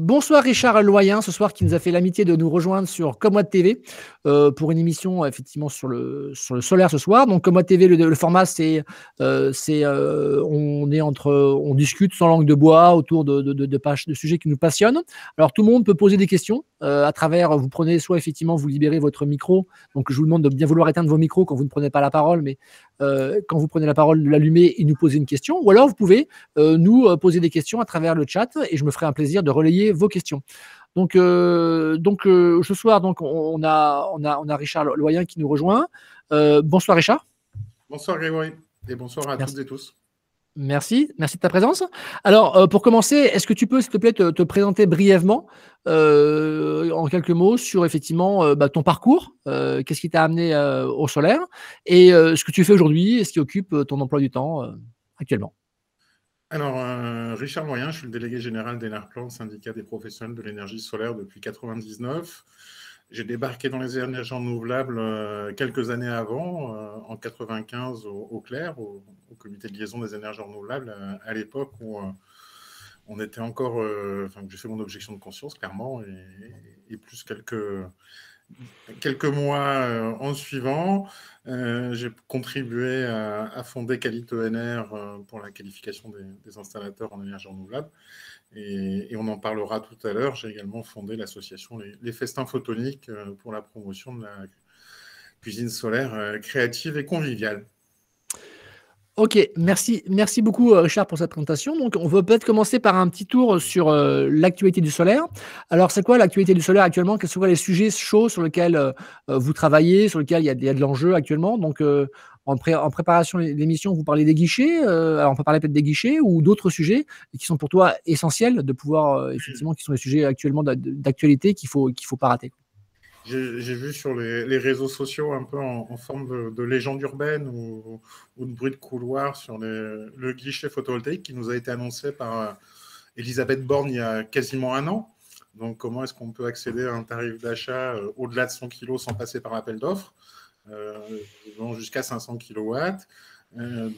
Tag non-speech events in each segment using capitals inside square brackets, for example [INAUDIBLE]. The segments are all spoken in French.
Bonsoir Richard Loyen, ce soir qui nous a fait l'amitié de nous rejoindre sur Comwad TV euh, pour une émission effectivement sur le, solaire ce soir. Donc Comwad TV, le, format c'est euh, euh, on est entre on discute sans langue de bois autour de, de, sujets qui nous passionnent. Alors tout le monde peut poser des questions à travers. Vous prenez soit effectivement vous libérez votre micro. Donc je vous demande de bien vouloir éteindre vos micros quand vous ne prenez pas la parole, mais quand vous prenez la parole, de l'allumer et nous poser une question. Ou alors vous pouvez nous poser des questions à travers le chat et je me ferai un plaisir de relayer vos questions. Donc, euh, donc euh, ce soir, donc, on, a, on, a, on a Richard Loyen qui nous rejoint. Euh, bonsoir Richard. Bonsoir Grégory et bonsoir à toutes et tous. Merci, merci de ta présence. Alors, pour commencer, est-ce que tu peux, s'il te plaît, te, présenter brièvement, en quelques mots, sur effectivement bah, ton parcours, qu'est-ce qui t'a amené au solaire, et ce que tu fais aujourd'hui, et ce qui occupe ton emploi du temps actuellement? Alors, euh, Richard Moyen, je suis le délégué général d'Enerplan, syndicat des professionnels de l'énergie solaire depuis 1999. J'ai débarqué dans les énergies renouvelables euh, quelques années avant, euh, en 95 au, Clair, au, comité de liaison des énergies renouvelables, à l'époque où on était encore, enfin, j'ai fait mon objection de conscience clairement, et plus quelques quelques mois euh, en suivant, euh, j'ai contribué à, fonder Qualité ENR euh, pour la qualification des, installateurs en énergie renouvelable. Et, on en parlera tout à l'heure. J'ai également fondé l'association les, Festins Photoniques pour la promotion de la cuisine solaire créative et conviviale. Ok, merci, merci beaucoup euh, Richard pour cette présentation. Donc, on va peut-être commencer par un petit tour sur euh, l'actualité du solaire. Alors, c'est quoi l'actualité du solaire actuellement? Quels sont les sujets chauds sur lesquels euh, vous travaillez, sur lesquels il y a, de l'enjeu actuellement? En, en, préparation de l'émission, vous parlez des guichets. alors, on peut parler peut-être des guichets ou d'autres sujets qui sont pour toi essentiels de pouvoir, effectivement, qui sont les sujets actuellement d'actualité qu'il faut qu'il faut pas rater. J'ai vu sur les, réseaux sociaux un peu en, forme de, légende urbaine ou, de bruit de couloir sur le guichet photovoltaïque qui nous a été annoncé par euh, Elisabeth Borne il y a quasiment un an. Donc, comment est-ce qu'on peut accéder à un tarif d'achat euh, au-delà de 100 kg sans passer par l'appel d'offres, euh, jusqu'à 500 kW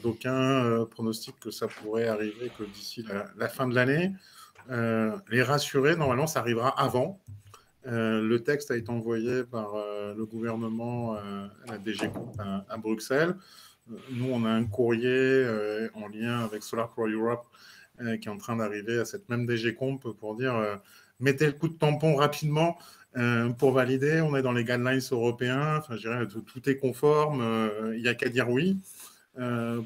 D'aucuns pronostiquent que ça pourrait arriver que d'ici la, fin de l'année. les rassurer, normalement, ça arrivera avant. Euh, le texte a été envoyé par euh, le gouvernement euh, à la DG à, Bruxelles. Nous, on a un courrier en lien avec Solar Pro Europe qui est en train d'arriver à cette même DG Comp pour dire mettez le coup de tampon rapidement pour valider. On est dans les guidelines européens. Enfin, je dirais, tout, tout est conforme. Il n'y a qu'à dire oui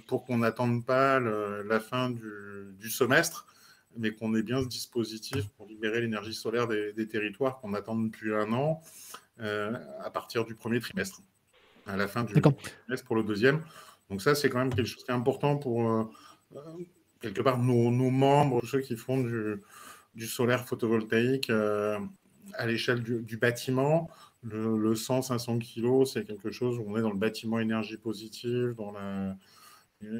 pour qu'on n'attende pas la fin du semestre mais qu'on ait bien ce dispositif pour libérer l'énergie solaire des, territoires qu'on attend depuis un an euh, à partir du premier trimestre, à la fin du trimestre pour le deuxième. Donc ça, c'est quand même quelque chose qui est important pour, euh, euh, quelque part, nos, membres, ceux qui font du, solaire photovoltaïque à l'échelle du, bâtiment. Le, 100-500 kg, c'est quelque chose où on est dans le bâtiment énergie positive, dans la,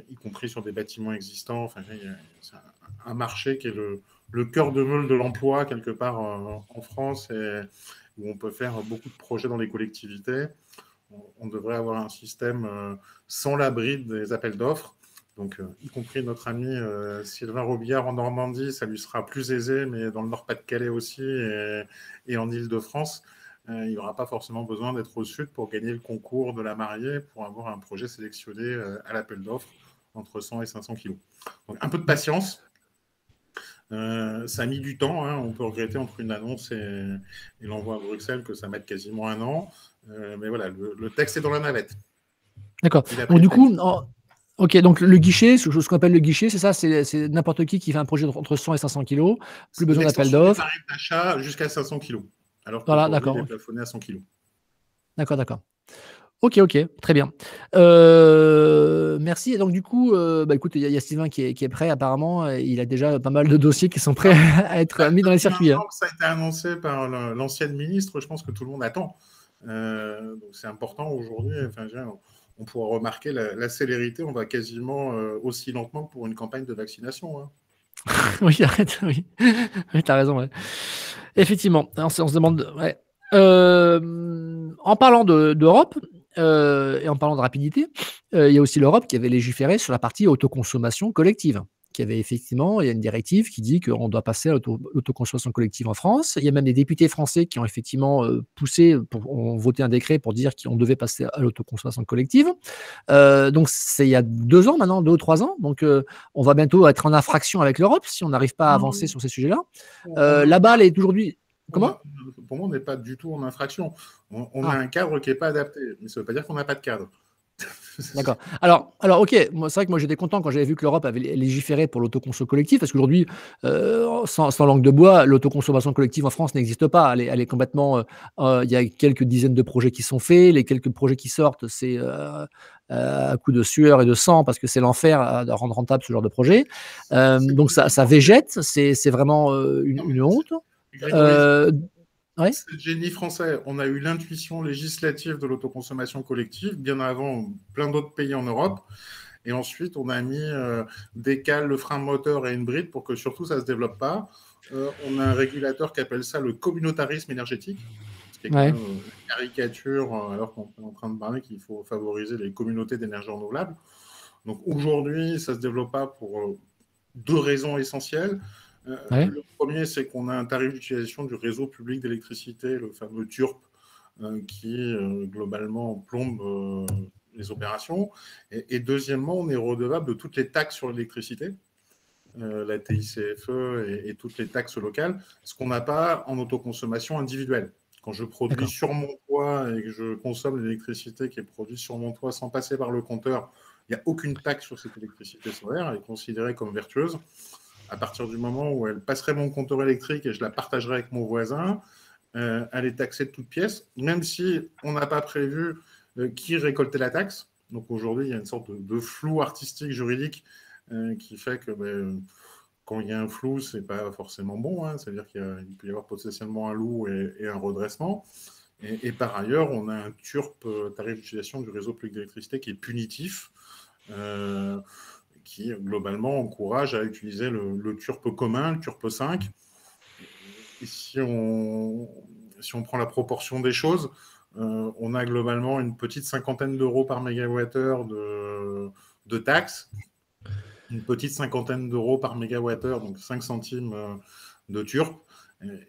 y compris sur des bâtiments existants. Enfin, c'est un marché qui est le, cœur de meule de l'emploi quelque part euh, en France et où on peut faire beaucoup de projets dans les collectivités. On, devrait avoir un système euh, sans l'abri des appels d'offres. Donc, euh, y compris notre ami Sylvain Robillard en Normandie, ça lui sera plus aisé, mais dans le Nord-Pas-de-Calais aussi et, et en Ile-de-France, il n'y aura pas forcément besoin d'être au sud pour gagner le concours de la mariée pour avoir un projet sélectionné à l'appel d'offres entre 100 et 500 kilos. Donc, un peu de patience, euh, ça a mis du temps. Hein. On peut regretter entre une annonce et, l'envoi à Bruxelles que ça mette quasiment un an. Euh, mais voilà, le, texte est dans la navette. D'accord. Du coup, ok, donc le guichet, ce, qu'on appelle le guichet, c'est ça c'est n'importe qui qui fait un projet entre 100 et 500 kg, plus besoin d'appel d'offres. d'achat jusqu'à 500 kg. Alors voilà, d'accord. est plafonné à 100 kg. D'accord, d'accord. Ok, ok, très bien. Euh, merci. donc, du coup, euh, bah, écoute, il y, a Sylvain qui est, prêt, apparemment. Il a déjà pas mal de dossiers qui sont prêts [LAUGHS] à être mis dans les circuits. Hein. Ça a été annoncé par l'ancienne ministre. Je pense que tout le monde attend. Euh, donc, c'est important aujourd'hui. Enfin, on pourra remarquer la, célérité. On va quasiment aussi lentement pour une campagne de vaccination. Hein. [LAUGHS] oui, arrête, oui. [LAUGHS] oui, tu as raison. Effectivement. On, se demande. en parlant d'Europe, euh, et en parlant de rapidité, euh, il y a aussi l'Europe qui avait légiféré sur la partie autoconsommation collective. Qui avait effectivement, il y a une directive qui dit qu'on doit passer à l'autoconsommation collective en France. Il y a même des députés français qui ont effectivement poussé, pour, ont voté un décret pour dire qu'on devait passer à l'autoconsommation collective. donc c'est il y a deux ans maintenant, deux ou trois ans. Donc on va bientôt être en infraction avec l'Europe si on n'arrive pas à avancer sur ces sujets-là. la balle est aujourd'hui Comment? Pour moi, on n'est pas du tout en infraction. On, a ah. un cadre qui n'est pas adapté, mais ça ne veut pas dire qu'on n'a pas de cadre. [LAUGHS] D'accord. Alors, alors, ok, c'est vrai que moi j'étais content quand j'avais vu que l'Europe avait légiféré pour l'autoconsommation collective, parce qu'aujourd'hui, euh, sans, langue de bois, l'autoconsommation collective en France n'existe pas. Elle est, complètement. Euh, euh, il y a quelques dizaines de projets qui sont faits. Les quelques projets qui sortent, c'est à coup de sueur et de sang, parce que c'est l'enfer de rendre rentable ce genre de projet. donc ça, ça végète, c'est vraiment une honte. Euh, C'est le génie français. On a eu l'intuition législative de l'autoconsommation collective bien avant plein d'autres pays en Europe. Et ensuite, on a mis euh, des cales, le frein moteur et une bride pour que surtout ça ne se développe pas. Euh, on a un régulateur qui appelle ça le communautarisme énergétique, ce qui est une caricature, alors qu'on est en train de parler qu'il faut favoriser les communautés d'énergie renouvelable. Donc aujourd'hui, ça ne se développe pas pour deux raisons essentielles. Euh, le premier, c'est qu'on a un tarif d'utilisation du réseau public d'électricité, le fameux TURP, euh, qui euh, globalement plombe les opérations. Et, deuxièmement, on est redevable de toutes les taxes sur l'électricité, la TICFE et, toutes les taxes locales, ce qu'on n'a pas en autoconsommation individuelle. Quand je produis sur mon toit et que je consomme l'électricité qui est produite sur mon toit sans passer par le compteur, il n'y a aucune taxe sur cette électricité solaire, elle est considérée comme vertueuse à partir du moment où elle passerait mon compteur électrique et je la partagerais avec mon voisin, euh, elle est taxée de toutes pièces, même si on n'a pas prévu euh, qui récoltait la taxe. Donc aujourd'hui, il y a une sorte de, flou artistique juridique euh, qui fait que ben, quand il y a un flou, ce n'est pas forcément bon. Hein. C'est-à-dire qu'il peut y avoir potentiellement un loup et, un redressement. Et, par ailleurs, on a un TURP, tarif d'utilisation du réseau public d'électricité, qui est punitif qui globalement encourage à utiliser le, le TURP commun, le TURP 5. Et si on, si on prend la proportion des choses, euh, on a globalement une petite cinquantaine d'euros par mégawattheure de, de taxes, une petite cinquantaine d'euros par mégawattheure, donc 5 centimes euh, de TURP.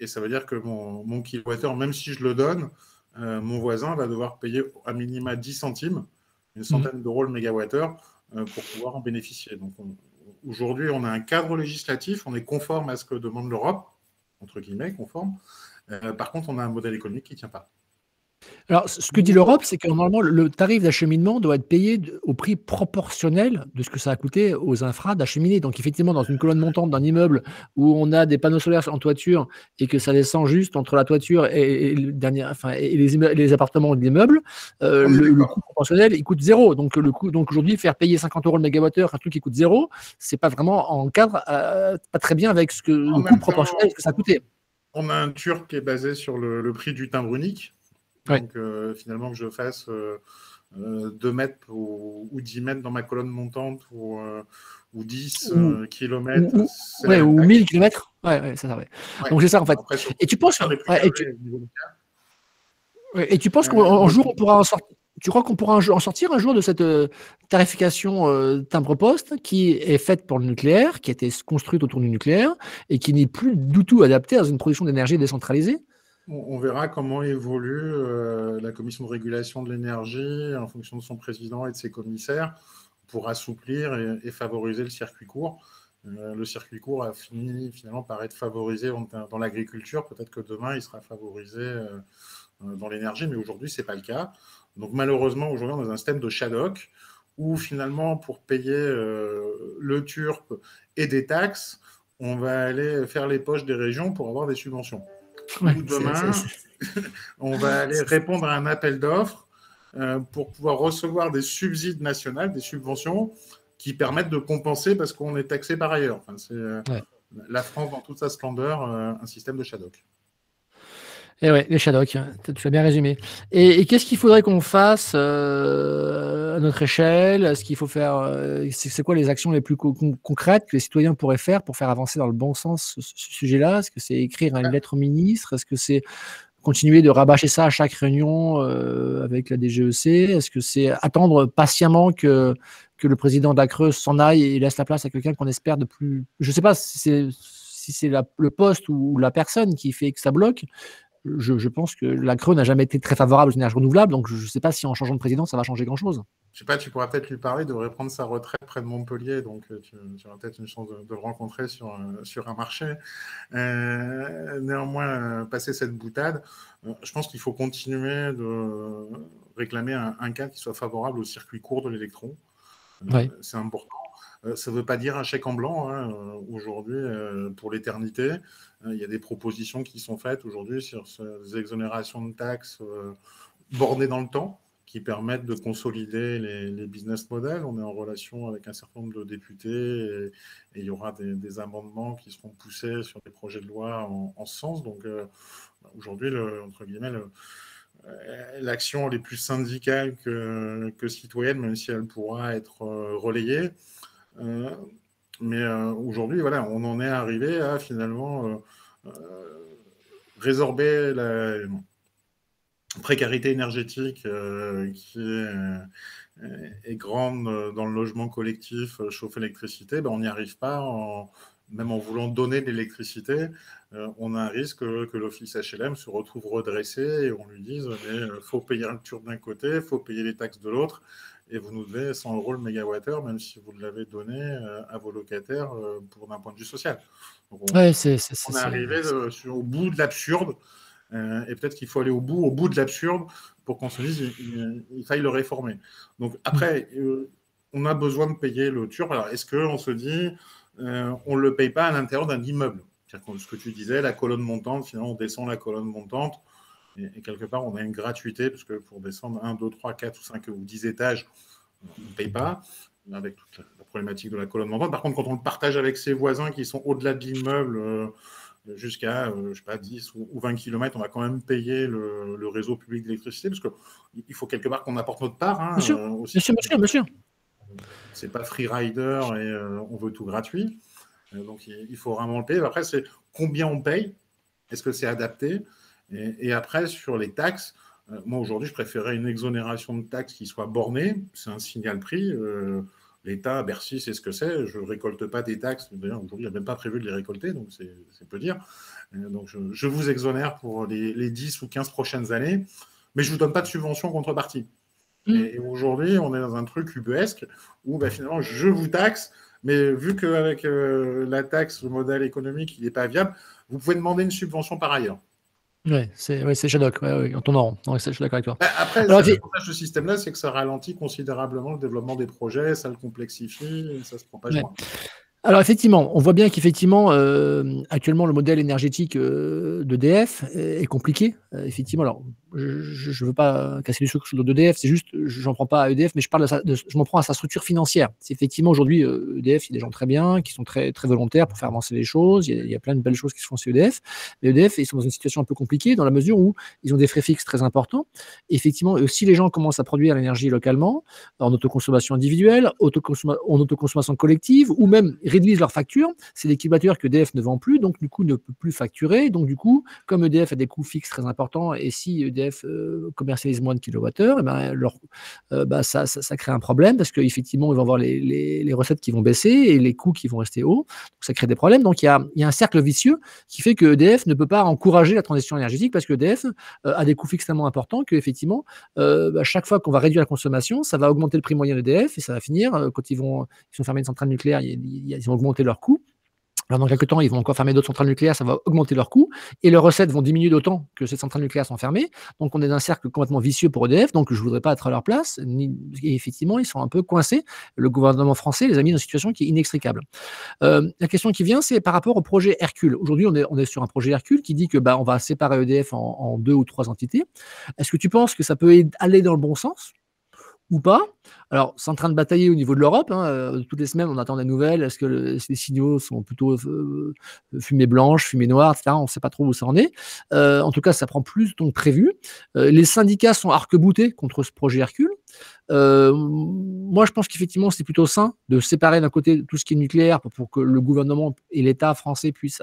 Et, ça veut dire que mon, mon kilowattheure, même si je le donne, euh, mon voisin va devoir payer à minima 10 centimes, une centaine mmh. d'euros le mégawattheure, pour pouvoir en bénéficier. Donc aujourd'hui, on a un cadre législatif, on est conforme à ce que demande l'Europe, entre guillemets, conforme. Euh, par contre, on a un modèle économique qui ne tient pas. Alors, ce que dit l'Europe, c'est que normalement, le tarif d'acheminement doit être payé au prix proportionnel de ce que ça a coûté aux infras d'acheminer. Donc, effectivement, dans une colonne montante d'un immeuble où on a des panneaux solaires en toiture et que ça descend juste entre la toiture et, le dernier, enfin, et les, les, appartements de l'immeuble, euh, le, coût proportionnel, il coûte zéro. Donc, le coût, donc aujourd'hui, faire payer 50 euros le mégawattheure un truc qui coûte zéro, c'est pas vraiment en cadre, euh, pas très bien avec ce que, le coût proportionnel, ce que ça a coûté. On a un turc qui est basé sur le, le prix du timbre unique. Donc euh, finalement que je fasse 2 euh, euh, mètres ou, 10 mètres dans ma colonne montante ou, ou 10 kilomètres. Ou, ou 1000 kilomètres. Ouais, ouais, ça, ça ouais. Donc c'est ça en fait. et tu penses, et tu, et tu penses qu'un jour on pourra en sortir tu crois qu'on pourra en sortir un jour de cette tarification timbre-poste qui est faite pour le nucléaire, qui a été construite autour du nucléaire et qui n'est plus du tout adaptée à une production d'énergie décentralisée? On, verra comment évolue euh, la commission de régulation de l'énergie en fonction de son président et de ses commissaires pour assouplir et, favoriser le circuit court. Euh, le circuit court a fini finalement par être favorisé dans, l'agriculture. Peut-être que demain, il sera favorisé euh, dans l'énergie, mais aujourd'hui, ce n'est pas le cas. Donc malheureusement, aujourd'hui, on est dans un système de Shadok où finalement, pour payer le TURP et des taxes, on va aller faire les poches des régions pour avoir des subventions demain, [LAUGHS] on va aller répondre à un appel d'offres euh, pour pouvoir recevoir des subsides nationaux, des subventions qui permettent de compenser parce qu'on est taxé par ailleurs. c'est euh, la France dans toute sa splendeur, euh, un système de Shadok. Et eh ouais, les Shadok, hein, tu as bien résumé. Et, qu'est-ce qu'il faudrait qu'on fasse à notre échelle? Ce qu'il faut faire, c'est quoi les actions les plus concrètes que les citoyens pourraient faire pour faire avancer dans le bon sens ce, sujet-là? Est-ce que c'est écrire une lettre au ministre? Est-ce que c'est continuer de rabâcher ça à chaque réunion avec la DGEC Est-ce que c'est attendre patiemment que, que le président d'Acreuse s'en aille et laisse la place à quelqu'un qu'on espère de plus. Je ne sais pas si c'est si c'est le poste ou la personne qui fait que ça bloque, je, pense que la Creux n'a jamais été très favorable aux énergies renouvelables, donc je ne sais pas si en changeant de président, ça va changer grand-chose. Je sais pas, tu pourras peut-être lui parler, il devrait prendre sa retraite près de Montpellier, donc euh, tu, auras peut-être une chance de, le rencontrer sur, euh, sur un marché. Euh, néanmoins, passer cette boutade, je pense qu'il faut continuer de réclamer un, cadre qui soit favorable au circuit court de l'électron. C'est important. Ça ne veut pas dire un chèque en blanc hein, aujourd'hui pour l'éternité. Il y a des propositions qui sont faites aujourd'hui sur ces exonérations de taxes bornées dans le temps qui permettent de consolider les, business models. On est en relation avec un certain nombre de députés et, il y aura des, amendements qui seront poussés sur des projets de loi en, ce sens. Donc aujourd'hui, entre guillemets, l'action est plus syndicale que, citoyenne, même si elle pourra être relayée. Euh, mais euh, aujourd'hui, voilà, on en est arrivé à finalement euh, résorber la précarité énergétique qui est, grande dans le logement collectif, chauffe électricité, ben on n'y arrive pas, même en voulant donner de l'électricité, on a un risque que, l'office HLM se retrouve redressé et on lui dise il faut payer un turc d'un côté, il faut payer les taxes de l'autre, et vous nous devez 100 euros le mégawattheure, même si vous l'avez donné euh, à vos locataires euh, pour d'un point de vue social. on, ouais, c'est, on est, arrivé euh, au bout de l'absurde, et peut-être qu'il faut aller au bout, au bout de l'absurde pour qu'on se dise qu'il faille le réformer. Donc après, on a besoin de payer le turc. Alors est-ce qu'on se dit, on ne le paye pas à l'intérieur d'un immeuble? C'est-à-dire ce que tu disais, la colonne montante, finalement on descend la colonne montante, et, quelque part, on a une gratuité, parce que pour descendre 1, 2, 3, 4 ou 5 ou 10 étages, on ne paye pas, avec toute la, problématique de la colonne montante. Par contre, quand on le partage avec ses voisins qui sont au-delà de l'immeuble, euh, jusqu'à, euh, je sais pas, 10 ou 20 km, on va quand même payer le, réseau public d'électricité, parce qu'il faut quelque part qu'on apporte notre part. Hein, sûr, euh, bien bien sûr. C'est pas free rider et on veut tout gratuit. donc il, faut vraiment le payer. Après, c'est combien on paye? Est-ce que c'est adapté? Et, après, sur les taxes, euh, moi aujourd'hui, je préférais une exonération de taxes qui soit bornée. C'est un signal prix. Euh, L'État, Bercy, c'est ce que c'est. Je ne récolte pas des taxes. D'ailleurs, aujourd'hui, il n'y a même pas prévu de les récolter, donc c'est peu dire. Euh, donc, je, vous exonère pour les, 10 ou 15 prochaines années, mais je ne vous donne pas de subvention en contrepartie. Mmh. Et, aujourd'hui, on est dans un truc ubuesque où bah, finalement, je vous taxe, mais vu qu'avec la taxe, le modèle économique, il n'est pas viable, vous pouvez demander une subvention par ailleurs. Ouais, c'est ouais, Shadok, ouais, ouais, en tournant rond. je suis d'accord avec toi. Bah, après, l'avantage de ce système-là, c'est que ça ralentit considérablement le développement des projets, ça le complexifie, et ça se propage moins. Alors effectivement, on voit bien qu'effectivement, euh, actuellement, le modèle énergétique euh, d'EDF est compliqué. Euh, effectivement, alors je ne veux pas casser les choses sur d'EDF, c'est juste, j'en prends pas à EDF, mais je parle de, je m'en prends à sa structure financière. C'est effectivement aujourd'hui, EDF, il y a des gens très bien, qui sont très, très volontaires pour faire avancer les choses. Il y, a, plein de belles choses qui se font chez EDF. Mais EDF, ils sont dans une situation un peu compliquée dans la mesure où ils ont des frais fixes très importants. Effectivement, si les gens commencent à produire l'énergie localement, en autoconsommation individuelle, en autoconsommation collective, ou même réduisent leurs factures, c'est des kilowattheures que EDF ne vend plus, donc du coup ne peut plus facturer. Donc du coup, comme EDF a des coûts fixes très importants, et si EDF euh, commercialise moins de kilowattheures, et eh ben, leur, bah, ça, ça, crée un problème parce qu'effectivement, ils vont avoir les, les, recettes qui vont baisser et les coûts qui vont rester hauts. Donc ça crée des problèmes. Donc il y a, y a, un cercle vicieux qui fait que EDF ne peut pas encourager la transition énergétique parce que EDF euh, a des coûts fixes tellement importants qu'effectivement, bah, chaque fois qu'on va réduire la consommation, ça va augmenter le prix moyen d'EDF et ça va finir, quand ils vont ils sont fermés une centrale nucléaire, ils, ils vont augmenter leurs coûts. Alors, dans quelques temps, ils vont encore fermer d'autres centrales nucléaires, ça va augmenter leurs coûts, et leurs recettes vont diminuer d'autant que ces centrales nucléaires sont fermées. Donc, on est dans un cercle complètement vicieux pour EDF, donc je ne voudrais pas être à leur place. Et effectivement, ils sont un peu coincés. Le gouvernement français les a mis dans une situation qui est inextricable. Euh, la question qui vient, c'est par rapport au projet Hercule. Aujourd'hui, on est, sur un projet Hercule qui dit que bah, on va séparer EDF en deux ou trois entités. Est-ce que tu penses que ça peut aller dans le bon sens? Ou pas. Alors, c'est en train de batailler au niveau de l'Europe. Hein, euh, toutes les semaines, on attend des nouvelles. Est-ce que les signaux sont plutôt euh, fumée blanche, fumée noire, etc. On ne sait pas trop où ça en est. Euh, en tout cas, ça prend plus que prévu. les syndicats sont arc-boutés contre ce projet Hercule. moi, je pense qu'effectivement, c'est plutôt sain de séparer d'un côté tout ce qui est nucléaire pour, que le gouvernement et l'État français puissent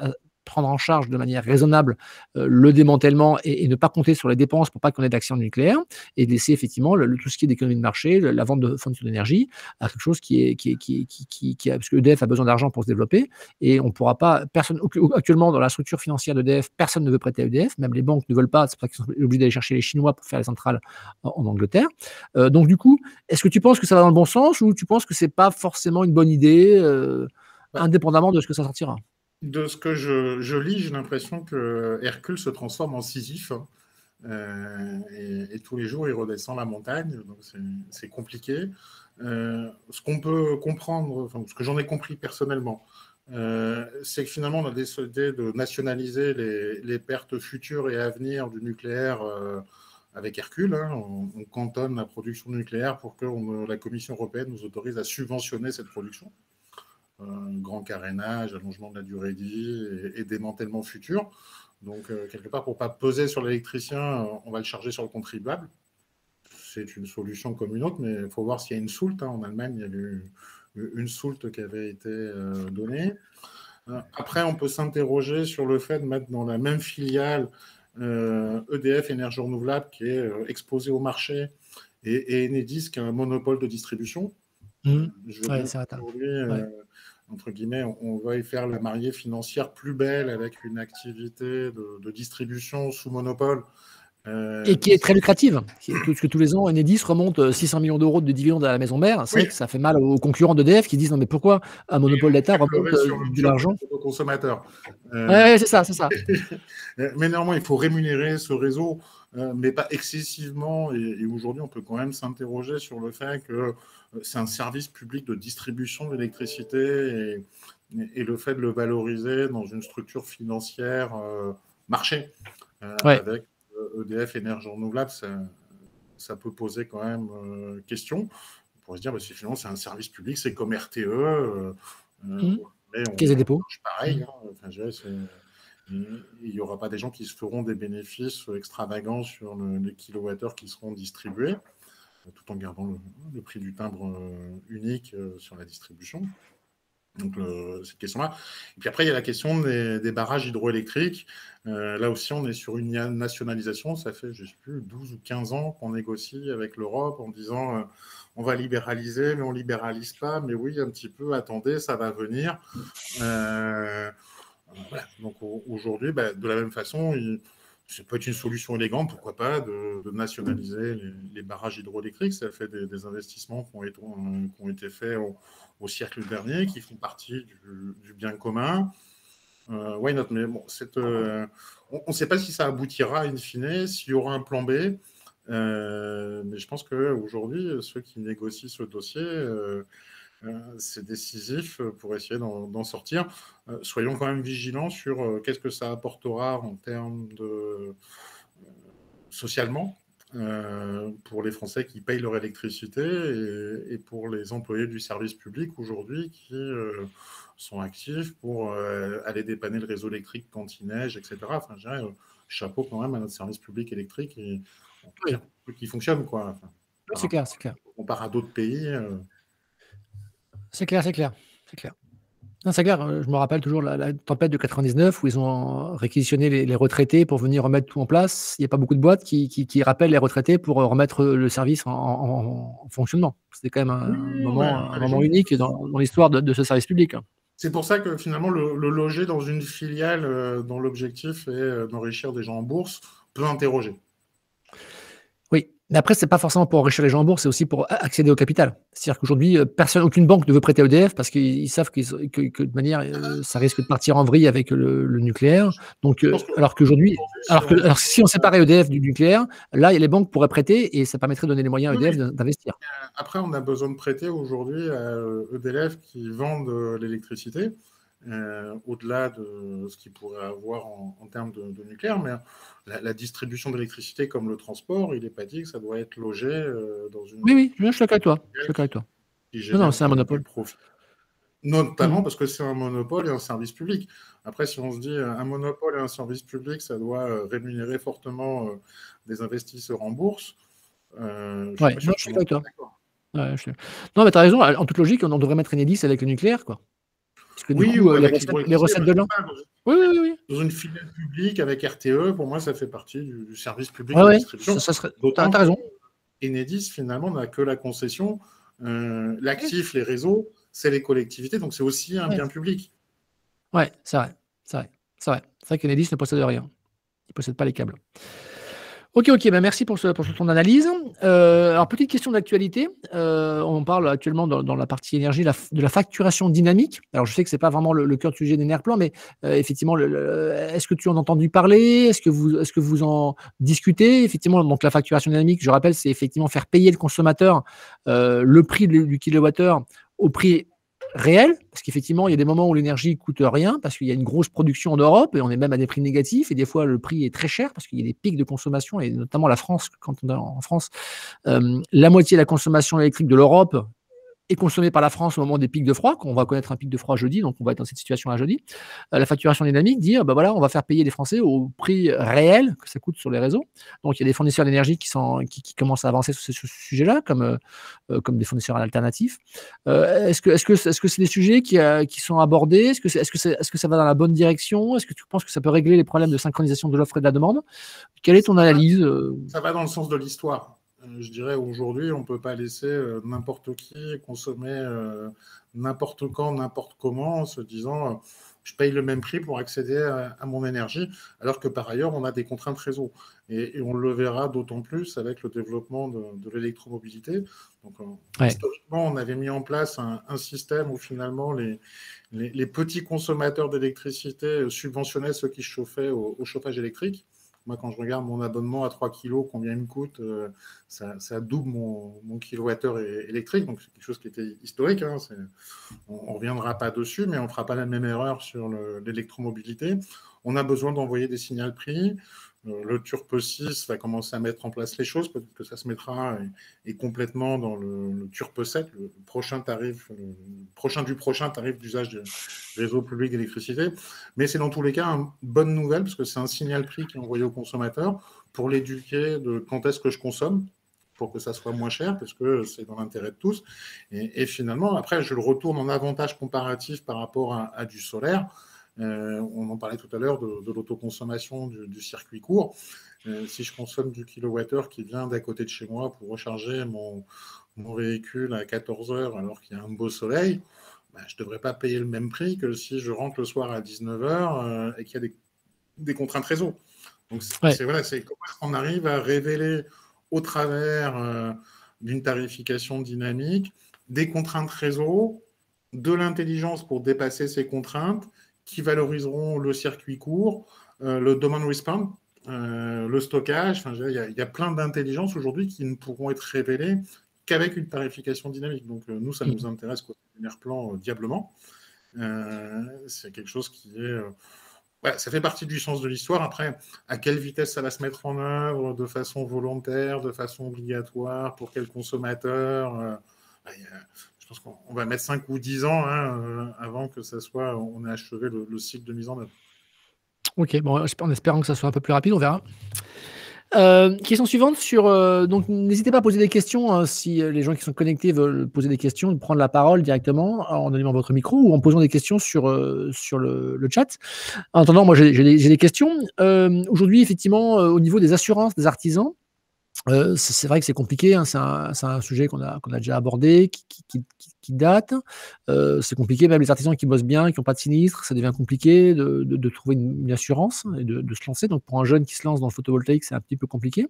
prendre en charge de manière raisonnable le démantèlement et, ne pas compter sur les dépenses pour pas qu'on ait d'actions nucléaires et laisser effectivement le, tout ce qui est d'économie de marché, la vente de fonctions d'énergie à quelque chose qui est qui est qui, qui, qui, a, parce que EDF a besoin d'argent pour se développer et on pourra pas personne actuellement dans la structure financière d'EDF personne ne veut prêter à EDF, même les banques ne veulent pas, c'est pour ça qu'ils sont obligés d'aller chercher les Chinois pour faire les centrales en, Angleterre. donc du coup, est-ce que tu penses que ça va dans le bon sens ou tu penses que c'est pas forcément une bonne idée, bah indépendamment de ce que ça sortira? De ce que je, lis, j'ai l'impression que Hercule se transforme en Sisyphe. Hein. Euh, et, tous les jours, il redescend la montagne, donc c'est compliqué. Euh, ce qu'on peut comprendre, ce que j'en ai compris personnellement, euh, c'est que finalement, on a décidé de nationaliser les, pertes futures et à venir du nucléaire avec Hercule. Hein. On, cantonne la production nucléaire pour que la Commission européenne nous autorise à subventionner cette production. Grand carénage, allongement de la durée de vie et, et démantèlement futur. Donc, euh, quelque part, pour ne pas peser sur l'électricien, euh, on va le charger sur le contribuable. C'est une solution comme une autre, mais il faut voir s'il y a une soulte. Hein. En Allemagne, il y a eu une soulte qui avait été euh, donnée. Après, on peut s'interroger sur le fait de mettre dans la même filiale EDF e Énergie Renouvelable qui est exposé au marché et, Enedis qui a un monopole de distribution. Mmh. Je entre guillemets, on, va y faire la mariée financière plus belle avec une activité de, distribution sous monopole. Euh, et qui est très lucrative, puisque tous les ans, Enedis remonte 600 euh, millions d'euros de dividendes à la maison mère. C'est vrai que ça fait mal aux concurrents d'EDF qui disent non mais pourquoi un monopole d'État remonte euh, de l'argent? aux consommateurs. Oui, c'est ça, c'est ça. [LAUGHS] mais néanmoins, il faut rémunérer ce réseau, mais pas excessivement. Et, et aujourd'hui, on peut quand même s'interroger sur le fait que c'est un service public de distribution d'électricité et, le fait de le valoriser dans une structure financière euh, marché euh, avec EDF euh, e énergie renouvelable, ça, peut poser quand même question. On pourrait se dire, bah, finalement, c'est un service public, c'est comme RTE. Mmh. Caisse des dépôts. Pareil. Hein. Il n'y aura pas des gens qui se feront des bénéfices extravagants sur les kilowattheures qui seront distribués tout en gardant le, prix du timbre euh, unique euh, sur la distribution. Donc, cette question-là. Et puis après, il y a la question des, barrages hydroélectriques. Euh, là aussi, on est sur une nationalisation. Ça fait, je ne sais plus, 12 ou 15 ans qu'on négocie avec l'Europe en disant on va libéraliser, mais on ne libéralise pas. Mais oui, un petit peu, attendez, ça va venir. Donc aujourd'hui, bah, de la même façon, ça peut être une solution élégante, pourquoi pas, de, nationaliser les, barrages hydroélectriques. Ça fait des, investissements qui ont été, qui ont été faits au, siècle dernier, qui font partie du, bien commun. Euh, why not? Mais bon, euh, on ne sait pas si ça aboutira in fine, s'il y aura un plan B. Euh, mais je pense qu'aujourd'hui, ceux qui négocient ce dossier euh, c'est décisif euh, pour essayer d'en sortir. Euh, soyons quand même vigilants sur qu'est-ce que ça apportera en termes de socialement pour les Français qui payent leur électricité et, pour les employés du service public aujourd'hui qui sont actifs pour aller dépanner le réseau électrique quand il neige, etc. Enfin, je dirais, chapeau quand même à notre service public électrique et, qui fonctionne. Quoi. c'est clair, c'est clair. On part à d'autres pays. C'est clair, c'est clair. C'est clair. c'est clair. Euh, je me rappelle toujours la, tempête de 99 où ils ont réquisitionné les, retraités pour venir remettre tout en place. Il n'y a pas beaucoup de boîtes qui, rappellent les retraités pour remettre le service en, fonctionnement. C'était quand même un, moment, unique dans, l'histoire de, ce service public. C'est pour ça que finalement, le, loger dans une filiale euh, dont l'objectif est euh, d'enrichir des gens en bourse peut interroger. Mais après, c'est pas forcément pour enrichir les gens en bourse, c'est aussi pour accéder au capital. C'est-à-dire qu'aujourd'hui, euh, personne, aucune banque ne veut prêter à EDF parce qu'ils savent que, de manière, euh, ça risque de partir en vrille avec le, nucléaire. Donc, euh, alors qu'aujourd'hui, alors que si on séparait EDF du nucléaire, là, les banques pourraient prêter et ça permettrait de donner les moyens à EDF d'investir. Après, on a besoin de prêter aujourd'hui à EDF qui vendent l'électricité. Euh, au-delà de ce qu'il pourrait avoir en, termes de, nucléaire, mais la, distribution d'électricité comme le transport, il n'est pas dit que ça doit être logé euh, dans une. Oui, oui, je suis d'accord avec toi. Je suis avec toi. Non, non c'est un monopole. Notamment mmh. parce que c'est un monopole et un service public. Après, si on se dit un monopole et un service public, ça doit euh, rémunérer fortement des investisseurs en bourse. Euh, ouais, je, suis avec toi. Non, mais tu as raison. En toute logique, on devrait mettre Enedis avec le nucléaire, quoi. Parce que du coup, les, recettes, de l'an. Oui, oui, oui. Dans une filiale publique avec RTE, pour moi, ça fait partie du, service public de distribution. Ça, serait... T'as raison. Enedis, finalement, n'a que la concession. L'actif, les réseaux, c'est les collectivités, donc c'est aussi un bien public. Ouais, c'est vrai. C'est vrai. C'est vrai. C'est vrai qu'Enedis ne possède rien. Il ne possède pas les câbles. Ok, ok, ben merci pour, ce, pour ton analyse. Euh, alors, petite question d'actualité. Euh, on parle actuellement dans, la partie énergie de la facturation dynamique. Alors, je sais que ce n'est pas vraiment le, cœur du sujet d'Enerplan, mais euh, effectivement, est-ce que tu en as entendu parler? Est-ce que, vous, est-ce que vous en discutez? Effectivement, donc la facturation dynamique, je rappelle, c'est effectivement faire payer le consommateur le prix du kilowattheure au prix réel, parce qu'effectivement, il y a des moments où l'énergie coûte rien, parce qu'il y a une grosse production en Europe, et on est même à des prix négatifs, et des fois, le prix est très cher, parce qu'il y a des pics de consommation, et notamment la France, quand on est en France, euh, la moitié de la consommation électrique de l'Europe est consommé par la France au moment des pics de froid, qu'on va connaître un pic de froid jeudi, donc on va être dans cette situation à jeudi. Euh, la facturation dynamique, dire, bah voilà, on va faire payer les Français au prix réel que ça coûte sur les réseaux. Donc il y a des fournisseurs d'énergie qui, qui, qui, commencent à avancer sur ce, sujet-là, comme, euh, euh, comme des fournisseurs alternatifs. est-ce que est-ce que est-ce que c'est des sujets qui, qui sont abordés? Est-ce que est-ce que est-ce que ça va dans la bonne direction? Est-ce que tu penses que ça peut régler les problèmes de synchronisation de l'offre et de la demande? Quelle est ton analyse Ça va dans le sens de l'histoire. Euh, je dirais aujourd'hui, on ne peut pas laisser euh, n'importe qui consommer euh, n'importe quand, n'importe comment, en se disant je paye le même prix pour accéder à, mon énergie, alors que par ailleurs, on a des contraintes réseau. Et, on le verra d'autant plus avec le développement de, l'électromobilité. Donc, historiquement, on avait mis en place un, système où finalement les, les, petits consommateurs d'électricité subventionnaient ceux qui chauffaient au chauffage électrique. Moi, quand je regarde mon abonnement à 3 kg, combien il me coûte, euh, ça, double mon, mon kilowattheure électrique. Donc, c'est quelque chose qui était historique. Hein, on ne reviendra pas dessus, mais on ne fera pas la même erreur sur l'électromobilité. On a besoin d'envoyer des signaux prix. Le Turpe 6 va commencer à mettre en place les choses, peut-être que ça se mettra et, complètement dans le, le, Turpe 7, le prochain tarif, le prochain du prochain tarif d'usage du réseau public d'électricité. Mais c'est dans tous les cas une bonne nouvelle, parce que c'est un signal prix qui est envoyé au consommateur pour l'éduquer de quand est-ce que je consomme, pour que ça soit moins cher, parce que c'est dans l'intérêt de tous. Et, finalement, après, je le retourne en avantage comparatif par rapport à du solaire. Euh, on en parlait tout à l'heure de, l'autoconsommation du, circuit court. Euh, si je consomme du kilowattheure qui vient d'à côté de chez moi pour recharger mon, véhicule à 14 heures alors qu'il y a un beau soleil, bah, je ne devrais pas payer le même prix que si je rentre le soir à 19 heures euh, et qu'il y a des, contraintes réseau. Donc c'est voilà, comment on arrive à révéler au travers d'une tarification dynamique des contraintes réseau, de l'intelligence pour dépasser ces contraintes qui valoriseront le circuit court, euh, le domain response, euh, le stockage. Il y, a plein d'intelligences aujourd'hui qui ne pourront être révélées qu'avec une tarification dynamique. Donc, euh, nous, ça nous intéresse côté plan diablement. c'est quelque chose qui est. ça fait partie du sens de l'histoire. Après, à quelle vitesse ça va se mettre en œuvre, de façon volontaire, de façon obligatoire, pour quel consommateur je pense qu'on va mettre 5 ou 10 ans hein, euh, avant que ça soit, on ait achevé le, cycle de mise en œuvre. Ok, bon, en espérant que ça soit un peu plus rapide, on verra. Euh, question suivante sur euh, donc n'hésitez pas à poser des questions hein, si les gens qui sont connectés veulent poser des questions, prendre la parole directement en allumant votre micro ou en posant des questions sur sur le, chat. En attendant, moi j'ai des, questions. Aujourd'hui, effectivement, au niveau des assurances des artisans, euh, c'est vrai que c'est compliqué, hein, c'est un, sujet qu'on a, a déjà abordé, qui, date. Euh, c'est compliqué, même les artisans qui bossent bien, qui n'ont pas de sinistre, ça devient compliqué de, trouver une, assurance et de, se lancer. Donc pour un jeune qui se lance dans le photovoltaïque, c'est un petit peu compliqué.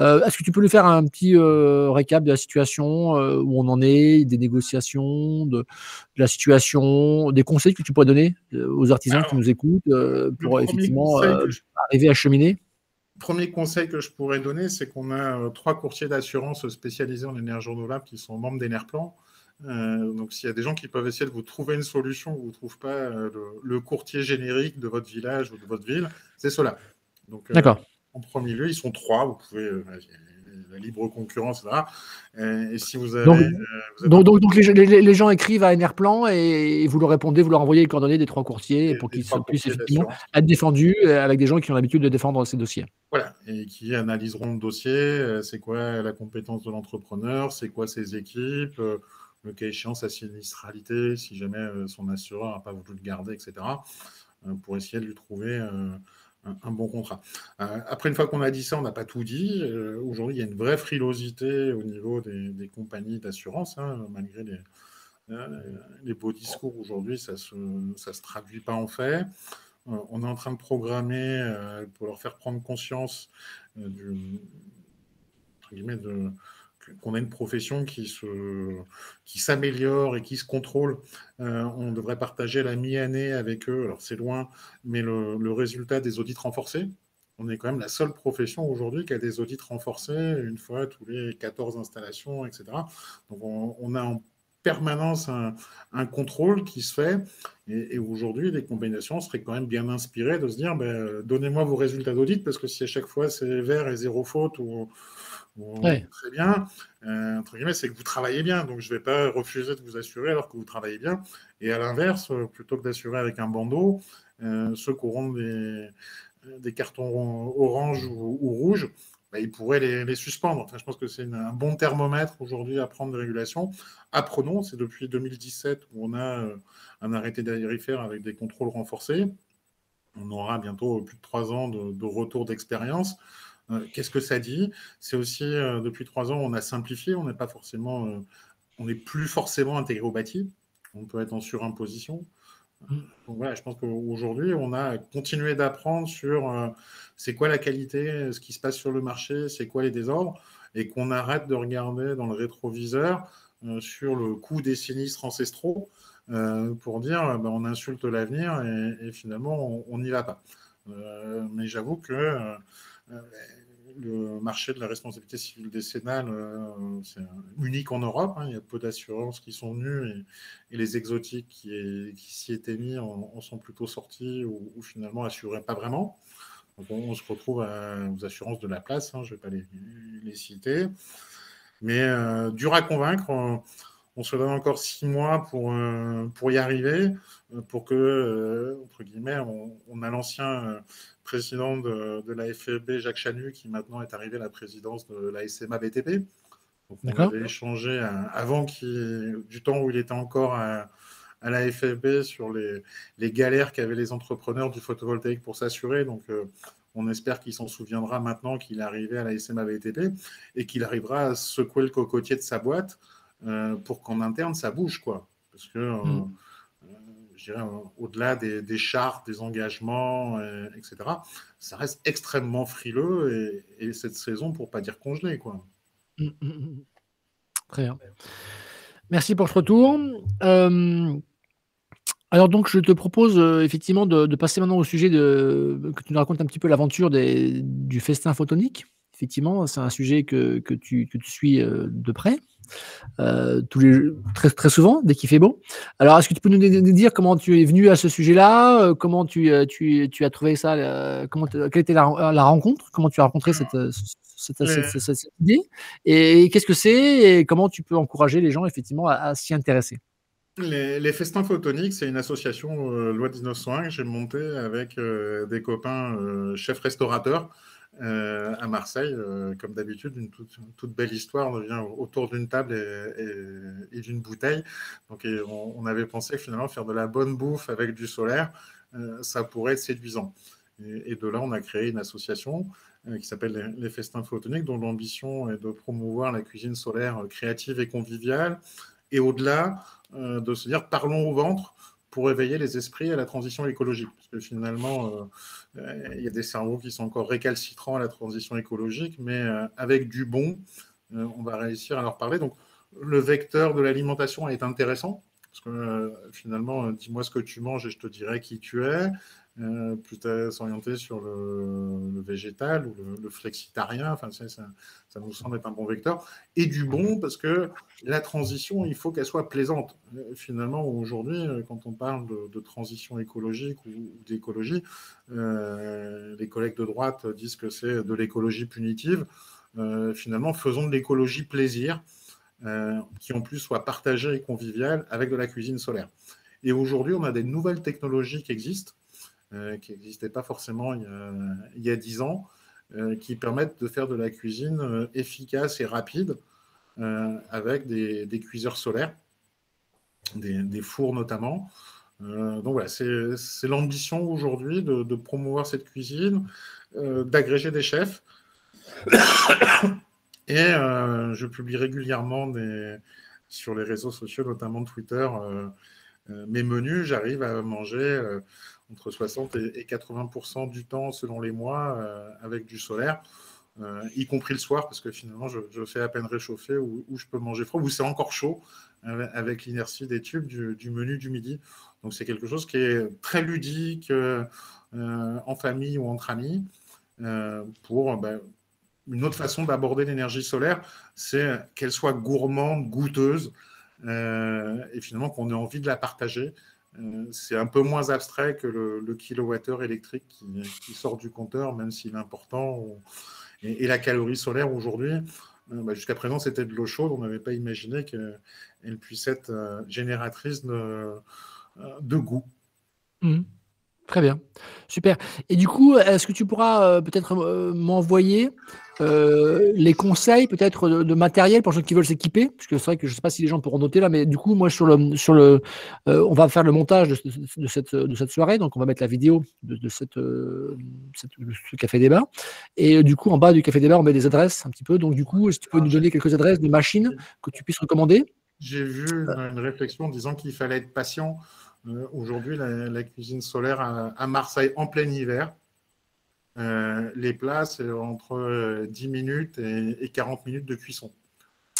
Euh, est-ce que tu peux nous faire un petit récap de la situation, où on en est, des négociations, de, la situation, des conseils que tu pourrais donner aux artisans qui nous écoutent pour effectivement arriver à cheminer? Premier conseil que je pourrais donner, c'est qu'on a euh, trois courtiers d'assurance spécialisés en énergie renouvelable qui sont membres d'Enerplan. Euh, donc, s'il y a des gens qui peuvent essayer de vous trouver une solution vous ne trouvez pas euh, le, courtier générique de votre village ou de votre ville, c'est cela. Donc, D'accord. en premier lieu, ils sont trois. Vous pouvez, la libre concurrence là. Et si vous avez. Donc, donc, donc, les, gens écrivent à Enerplan et vous leur répondez, vous leur envoyez les coordonnées des trois courtiers pour qu'ils puissent effectivement être défendus avec des gens qui ont l'habitude de défendre ces dossiers. Voilà, et qui analyseront le dossier. C'est quoi la compétence de l'entrepreneur C'est quoi ses équipes le cas échéant sa sinistralité, si jamais son assureur n'a pas voulu le garder, etc., pour essayer de lui trouver un, bon contrat. après, une fois qu'on a dit ça, on n'a pas tout dit. Aujourd'hui, il y a une vraie frilosité au niveau des, compagnies d'assurance, hein, malgré les, les beaux discours aujourd'hui, ça ne se, se traduit pas en fait. on est en train de programmer pour leur faire prendre conscience du, de, qu'on a une profession qui, se, qui s'améliore et qui se contrôle. Euh, on devrait partager la mi-année avec eux. Alors c'est loin, mais le, résultat des audits renforcés, on est quand même la seule profession aujourd'hui qui a des audits renforcés une fois tous les 14 installations, etc. Donc on, a en permanence un, contrôle qui se fait. Et, aujourd'hui, les combinaisons seraient quand même bien inspirées de se dire ben, donnez-moi vos résultats d'audit, parce que si à chaque fois c'est vert et zéro faute, ou, très bien, euh, entre guillemets, c'est que vous travaillez bien. Donc, je ne vais pas refuser de vous assurer alors que vous travaillez bien. Et à l'inverse, euh, plutôt que d'assurer avec un bandeau, euh, ceux qui auront des, des cartons orange ou, rouge, bah, ils pourraient les, suspendre. Enfin, je pense que c'est un bon thermomètre aujourd'hui à prendre de régulation. Apprenons, c'est depuis 2017 où on a un arrêté d'aérifère avec des contrôles renforcés. On aura bientôt plus de trois ans de retour d'expérience. Euh, qu'est-ce que ça dit? C'est aussi, euh, depuis trois ans, on a simplifié, on n'est pas forcément, euh, on n'est plus forcément intégré au bâti, on peut être en surimposition. Mm. Donc voilà, je pense qu'aujourd'hui, on a continué d'apprendre sur c'est quoi la qualité, ce qui se passe sur le marché, c'est quoi les désordres, et qu'on arrête de regarder dans le rétroviseur sur le coût des sinistres ancestraux pour dire ben, on insulte l'avenir et, finalement on n'y va pas. mais j'avoue que le marché de la responsabilité civile décennale, c'est unique en Europe. Hein. il y a peu d'assurances qui sont venues et, les exotiques qui, s'y étaient mis en, sont plutôt sortis ou, finalement assuraient pas vraiment. Donc on, se retrouve aux assurances de la place, hein, je ne vais pas les, citer. Mais euh, dur à convaincre. On, se donne encore six mois pour, euh, pour y arriver, pour que, entre guillemets, on a l'ancien président de, la FEB, Jacques Chanu, qui maintenant est arrivé à la présidence de la SMA BTP. Donc, on avait échangé avant du temps où il était encore à, la FEB sur les, galères qu'avaient les entrepreneurs du photovoltaïque pour s'assurer. Donc, euh, on espère qu'il s'en souviendra maintenant qu'il est arrivé à la SMA BTP et qu'il arrivera à secouer le cocotier de sa boîte euh, pour qu'en interne, ça bouge. Quoi. Parce que. Euh, mm je dirais, au-delà des, des, chartes, des engagements, euh, etc., ça reste extrêmement frileux et, cette saison, pour pas dire congelé. Quoi. Mmh, mmh. Très bien. Merci pour ce retour. Euh, alors donc, je te propose euh, effectivement de, passer maintenant au sujet de que tu nous racontes un petit peu l'aventure du festin photonique. Effectivement, c'est un sujet que, que, tu, que tu suis de près. Euh, tous les, très, très souvent, dès qu'il fait beau. Alors, est-ce que tu peux nous dire comment tu es venu à ce sujet-là euh, Comment tu, euh, tu, tu, as trouvé ça comment Quelle était la, rencontre Comment tu as rencontré cette, cette, idée Et qu'est-ce que c'est Et comment tu peux encourager les gens, effectivement, à, s'y intéresser? Les, les, Festins Photoniques, c'est une association loi 1901 que j'ai montée avec des copains chefs restaurateurs euh, à Marseille, euh, comme d'habitude, une toute, belle histoire devient autour d'une table et, d'une bouteille. Donc, on, avait pensé finalement faire de la bonne bouffe avec du solaire, euh, ça pourrait être séduisant. Et, de là, on a créé une association qui s'appelle les, Festins Photoniques, dont l'ambition est de promouvoir la cuisine solaire créative et conviviale. Et au-delà, de se dire parlons au ventre pour éveiller les esprits à la transition écologique. Parce que finalement, euh, il y a des cerveaux qui sont encore récalcitrants à la transition écologique, mais euh, avec du bon, euh, on va réussir à leur parler. Donc, le vecteur de l'alimentation est intéressant, parce que finalement, dis-moi ce que tu manges et je te dirai qui tu es. Euh, plutôt s'orienter sur le, végétal ou le, flexitarien. Enfin, ça, nous semble être un bon vecteur. Et du bon, parce que la transition, il faut qu'elle soit plaisante. Finalement, aujourd'hui, quand on parle de, transition écologique ou, d'écologie, euh, les collègues de droite disent que c'est de l'écologie punitive. Euh, finalement, faisons de l'écologie plaisir, qui en plus soit partagée et conviviale avec de la cuisine solaire. Et aujourd'hui, on a des nouvelles technologies qui existent euh, qui n'existaient pas forcément il y a dix ans, euh, qui permettent de faire de la cuisine euh, efficace et rapide avec des, cuiseurs solaires. des, fours notamment. donc voilà, c'est l'ambition aujourd'hui de, promouvoir cette cuisine, d'agréger des chefs. [COUGHS] Et je publie régulièrement sur les réseaux sociaux, notamment Twitter, mes menus. J'arrive à manger entre 60 et 80% du temps selon les mois avec du solaire. Euh, y compris le soir, parce que finalement, je, fais à peine réchauffer ou, je peux manger froid, ou c'est encore chaud euh, avec l'inertie des tubes du, menu du midi. Donc, c'est quelque chose qui est très ludique euh, en famille ou entre amis pour ben, une autre façon d'aborder l'énergie solaire, c'est qu'elle soit gourmande, goûteuse, et finalement qu'on ait envie de la partager. C'est un peu moins abstrait que le, kilowattheure électrique qui, sort du compteur, même s'il est important. Et, la calorie solaire aujourd'hui, euh, bah, jusqu'à présent, c'était de l'eau chaude. On n'avait pas imaginé qu'elle puisse être euh, génératrice de, euh, goût. Mmh. Très bien, super. Et du coup, est-ce que tu pourras peut-être m'envoyer euh, les conseils peut-être de, matériel pour ceux qui veulent s'équiper, parce que c'est vrai que je ne sais pas si les gens pourront noter là, mais du coup, moi sur le, euh, on va faire le montage de, cette, soirée, donc on va mettre la vidéo de, euh, ce café débat, et du coup en bas du café débat, on met des adresses un petit peu. Donc du coup, si tu peux nous donner quelques adresses de machines que tu puisses recommander? J'ai vu une réflexion disant qu'il fallait être patient. Aujourd'hui, la, cuisine solaire à Marseille en plein hiver, euh, les plats, c'est entre 10 euh, minutes et, 40 minutes de cuisson.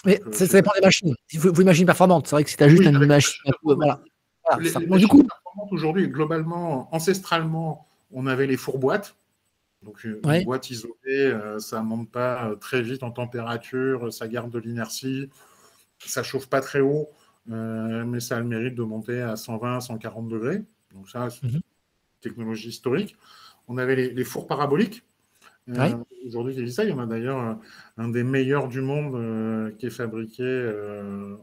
Mais euh, ça, dépend des machines. Vous, vous imaginez performante, c'est vrai que si tu as juste une machine. voilà. du coup, aujourd'hui, globalement, ancestralement, on avait les fourboîtes. Donc, une boîte isolée, ça ne monte pas très vite en température, ça garde de l'inertie, ça chauffe pas très haut, mais ça a le mérite de monter à 120, 140 degrés. Donc, ça, c'est une mhm. technologie historique. On avait les, fours paraboliques. Euh, aujourd'hui, il y en a d'ailleurs euh, un des meilleurs du monde euh, qui est fabriqué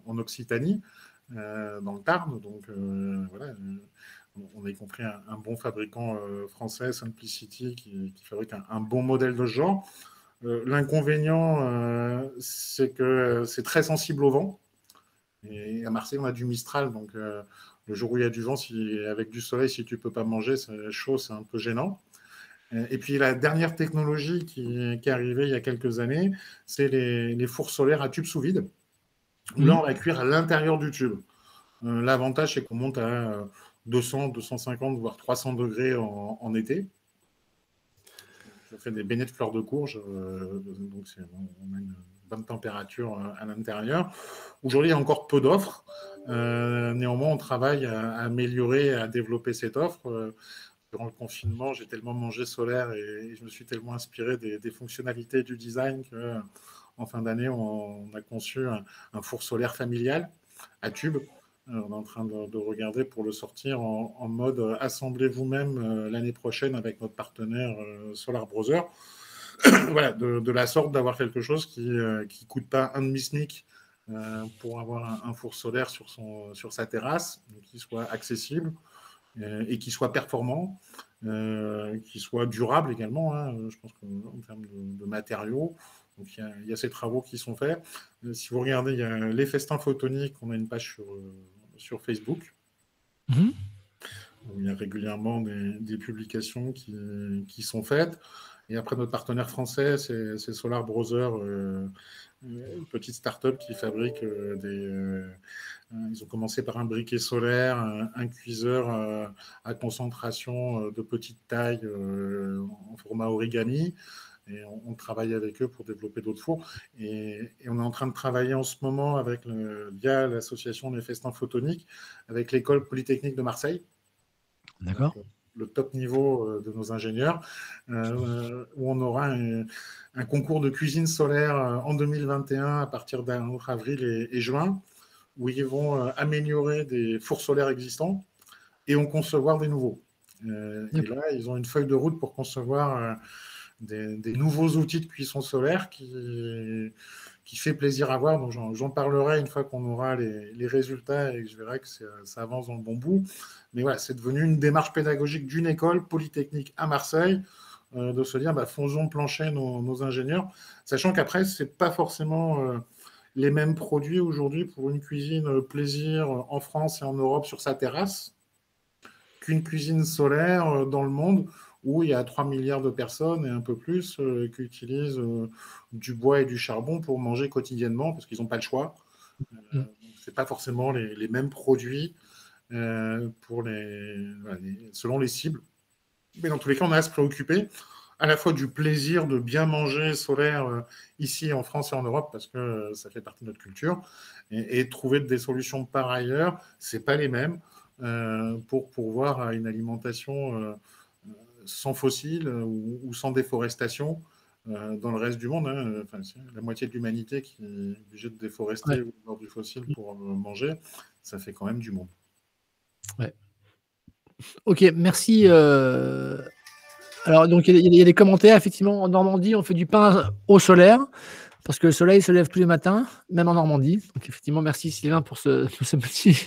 en Occitanie, dans le Tarn. Donc voilà, on a y compris un, bon fabricant français, Simplicity, qui, fabrique un, bon modèle de ce genre. L'inconvénient, c'est que c'est très sensible au vent. Et à Marseille, on a du Mistral, donc le jour où il y a du vent, avec du soleil, si tu ne peux pas manger, c'est chaud, c'est un peu gênant. Euh, et puis la dernière technologie qui, est arrivée il y a quelques années, c'est les, fours solaires à tube sous vide. Là, on va cuire à l'intérieur du tube. Euh, l'avantage, c'est qu'on monte à 200, 250, voire 300 degrés en, été. Je fais des beignets de fleurs de courge, euh, donc une bonne température à l'intérieur. Aujourd'hui, il y a encore peu d'offres. néanmoins, on travaille à, améliorer, à développer cette offre durant le confinement, j'ai tellement mangé solaire et, je me suis tellement inspiré des, fonctionnalités du design que en fin d'année, on, a conçu un, four solaire familial à tube. Euh, on est en train de, regarder pour le sortir en, mode assemblez vous-même euh, l'année prochaine avec notre partenaire euh, Solar Browser. [CLEARS THROAT] voilà, de, la sorte d'avoir quelque chose qui ne coûte pas un demi-smic pour avoir un, four solaire sur, son, sur sa terrasse, qui soit accessible, euh, et qui soit performant, euh, qui soit durable également. Hein, je pense qu'en termes de, matériaux, donc il y, a, ces travaux qui sont faits. Euh, si vous regardez, il y a les festins photoniques, on a une page sur, sur Facebook. Mhm. il y a régulièrement des, publications qui, qui, sont faites. Et après, notre partenaire français, c'est Solar Browser, une petite start-up qui fabrique des, euh, ils ont commencé par un briquet solaire, un, cuiseur euh, à concentration euh, de petite taille en format origami. Et on, travaille avec eux pour développer d'autres fours. Et, on est en train de travailler en ce moment avec via l'association des festins photoniques avec l'école polytechnique de Marseille. D'accord. Le top niveau de nos ingénieurs, où on aura un, concours de cuisine solaire en 2021 à partir d'avril et juin où ils vont euh, améliorer des fours solaires existants et en concevoir des nouveaux. Euh, et là, ils ont une feuille de route pour concevoir euh, des, nouveaux outils de cuisson solaire qui, qui fait plaisir à voir. Donc, j'en parlerai une fois qu'on aura les, résultats et je verrai que ça avance dans le bon bout. Mais voilà, c'est devenu une démarche pédagogique d'une école polytechnique à Marseille de se dire, bah, faisons plancher nos, ingénieurs, sachant qu'après, c'est pas forcément les mêmes produits aujourd'hui pour une cuisine plaisir en France et en Europe sur sa terrasse qu'une cuisine solaire dans le monde où il y a 3 milliards de personnes et un peu plus qui utilisent du bois et du charbon pour manger quotidiennement parce qu'ils n'ont pas le choix. Mm. Ce n'est pas forcément les, mêmes produits pour les, selon les cibles. Mais dans tous les cas, on a à se préoccuper à la fois du plaisir de bien manger solaire euh, ici en France et en Europe, parce que euh, ça fait partie de notre culture, et, trouver des solutions par ailleurs, ce pas les mêmes, euh, pour pourvoir à une alimentation sans fossiles ou, sans déforestation dans le reste du monde. Hein. la moitié de l'humanité qui est obligée de déforester ou de du fossile pour manger, ça fait quand même du monde. Ouais. Ok, merci. Alors, donc, il y, a des commentaires. Effectivement, en Normandie, on fait du pain au solaire parce que le soleil se lève tous les matins, même en Normandie. Donc, effectivement, merci Sylvain pour ce, petit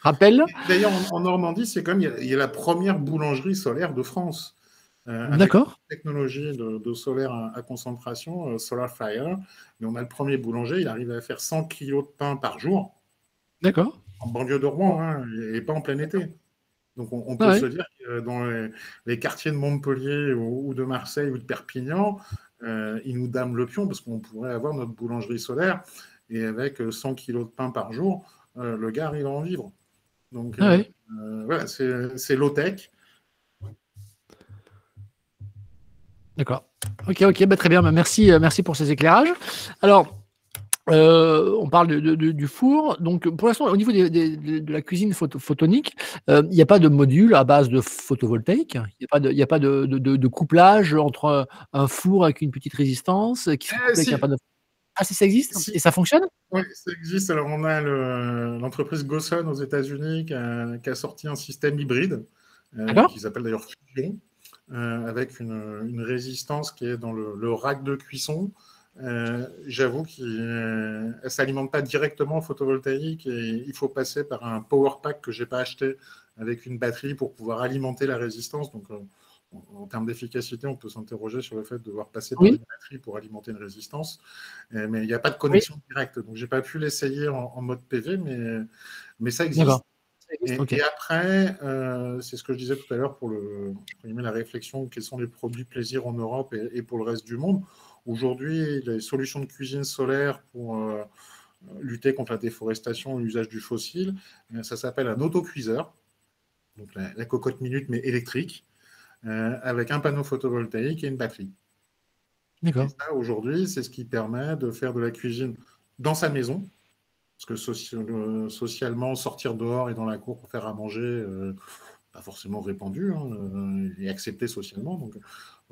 rappel. D'ailleurs, en, Normandie, c'est comme il y, a la première boulangerie solaire de France. Euh, D'accord. Technologie de, solaire à, concentration, euh, Solar Fire. Mais on a le premier boulanger, il arrive à faire 100 kg de pain par jour. D'accord. En banlieue de Rouen, hein, et pas en plein été. Donc on, peut se dire que dans les, quartiers de Montpellier ou, de Marseille ou de Perpignan, euh, ils nous dament le pion parce qu'on pourrait avoir notre boulangerie solaire et avec 100 kilos de pain par jour, euh, le gars arrive à en vivre. Donc ah euh, voilà, c'est low-tech. D'accord. Ok, ok, bah, très bien. Bah, merci, merci pour ces éclairages. Alors, euh, on parle du four. Donc, pour l'instant, au niveau de la cuisine photonique, euh, il n'y a pas de module à base de photovoltaïque. Il n'y a pas, de, couplage entre un four avec une petite résistance. Qui eh, Ah, si ça existe Et ça fonctionne? Oui, ça existe. Alors, on a l'entreprise Goson aux États-Unis qui, a, sorti un système hybride euh, qui s'appelle d'ailleurs Fusion, avec une, résistance qui est dans le rack de cuisson. Euh, j'avoue qu'elle ne s'alimente pas directement en photovoltaïque et il faut passer par un power pack que je n'ai pas acheté avec une batterie pour pouvoir alimenter la résistance. Donc, euh, en, termes d'efficacité, on peut s'interroger sur le fait de devoir passer par une batterie pour alimenter une résistance. Euh, mais il n'y a pas de connexion directe. Donc, je n'ai pas pu l'essayer en, mode PV, mais, mais ça existe. Et, après, c'est ce que je disais tout à l'heure pour le, la réflexion, quels sont les produits plaisir en Europe et pour le reste du monde. Aujourd'hui, les solutions de cuisine solaire pour euh, lutter contre la déforestation et l'usage du fossile, ça s'appelle un autocuiseur, donc la, cocotte minute mais électrique, euh, avec un panneau photovoltaïque et une batterie. D'accord. Aujourd'hui, c'est ce qui permet de faire de la cuisine dans sa maison, parce que euh, socialement, sortir dehors et dans la cour pour faire à manger, pas forcément répandu hein, et accepté socialement. Donc,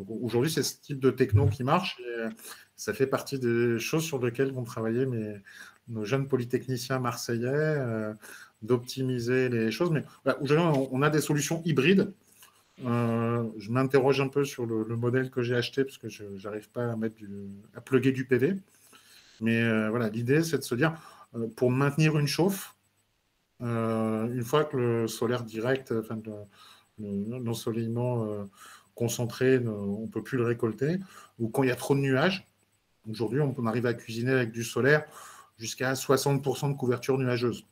Aujourd'hui, c'est ce type de techno qui marche. Et euh, ça fait partie des choses sur lesquelles vont travailler mes, nos jeunes polytechniciens marseillais, euh, d'optimiser les choses. Mais aujourd'hui, on a des solutions hybrides. Euh, je m'interroge un peu sur le, modèle que j'ai acheté parce que je n'arrive pas à mettre du, à plugger du PV. Mais voilà, l'idée, c'est de se dire, pour maintenir une chauffe, une fois que le solaire direct, enfin, l'ensoleillement concentré, on ne peut plus le récolter, ou quand il y a trop de nuages. Aujourd'hui, on arrive à cuisiner avec du solaire jusqu'à 60% de couverture nuageuse.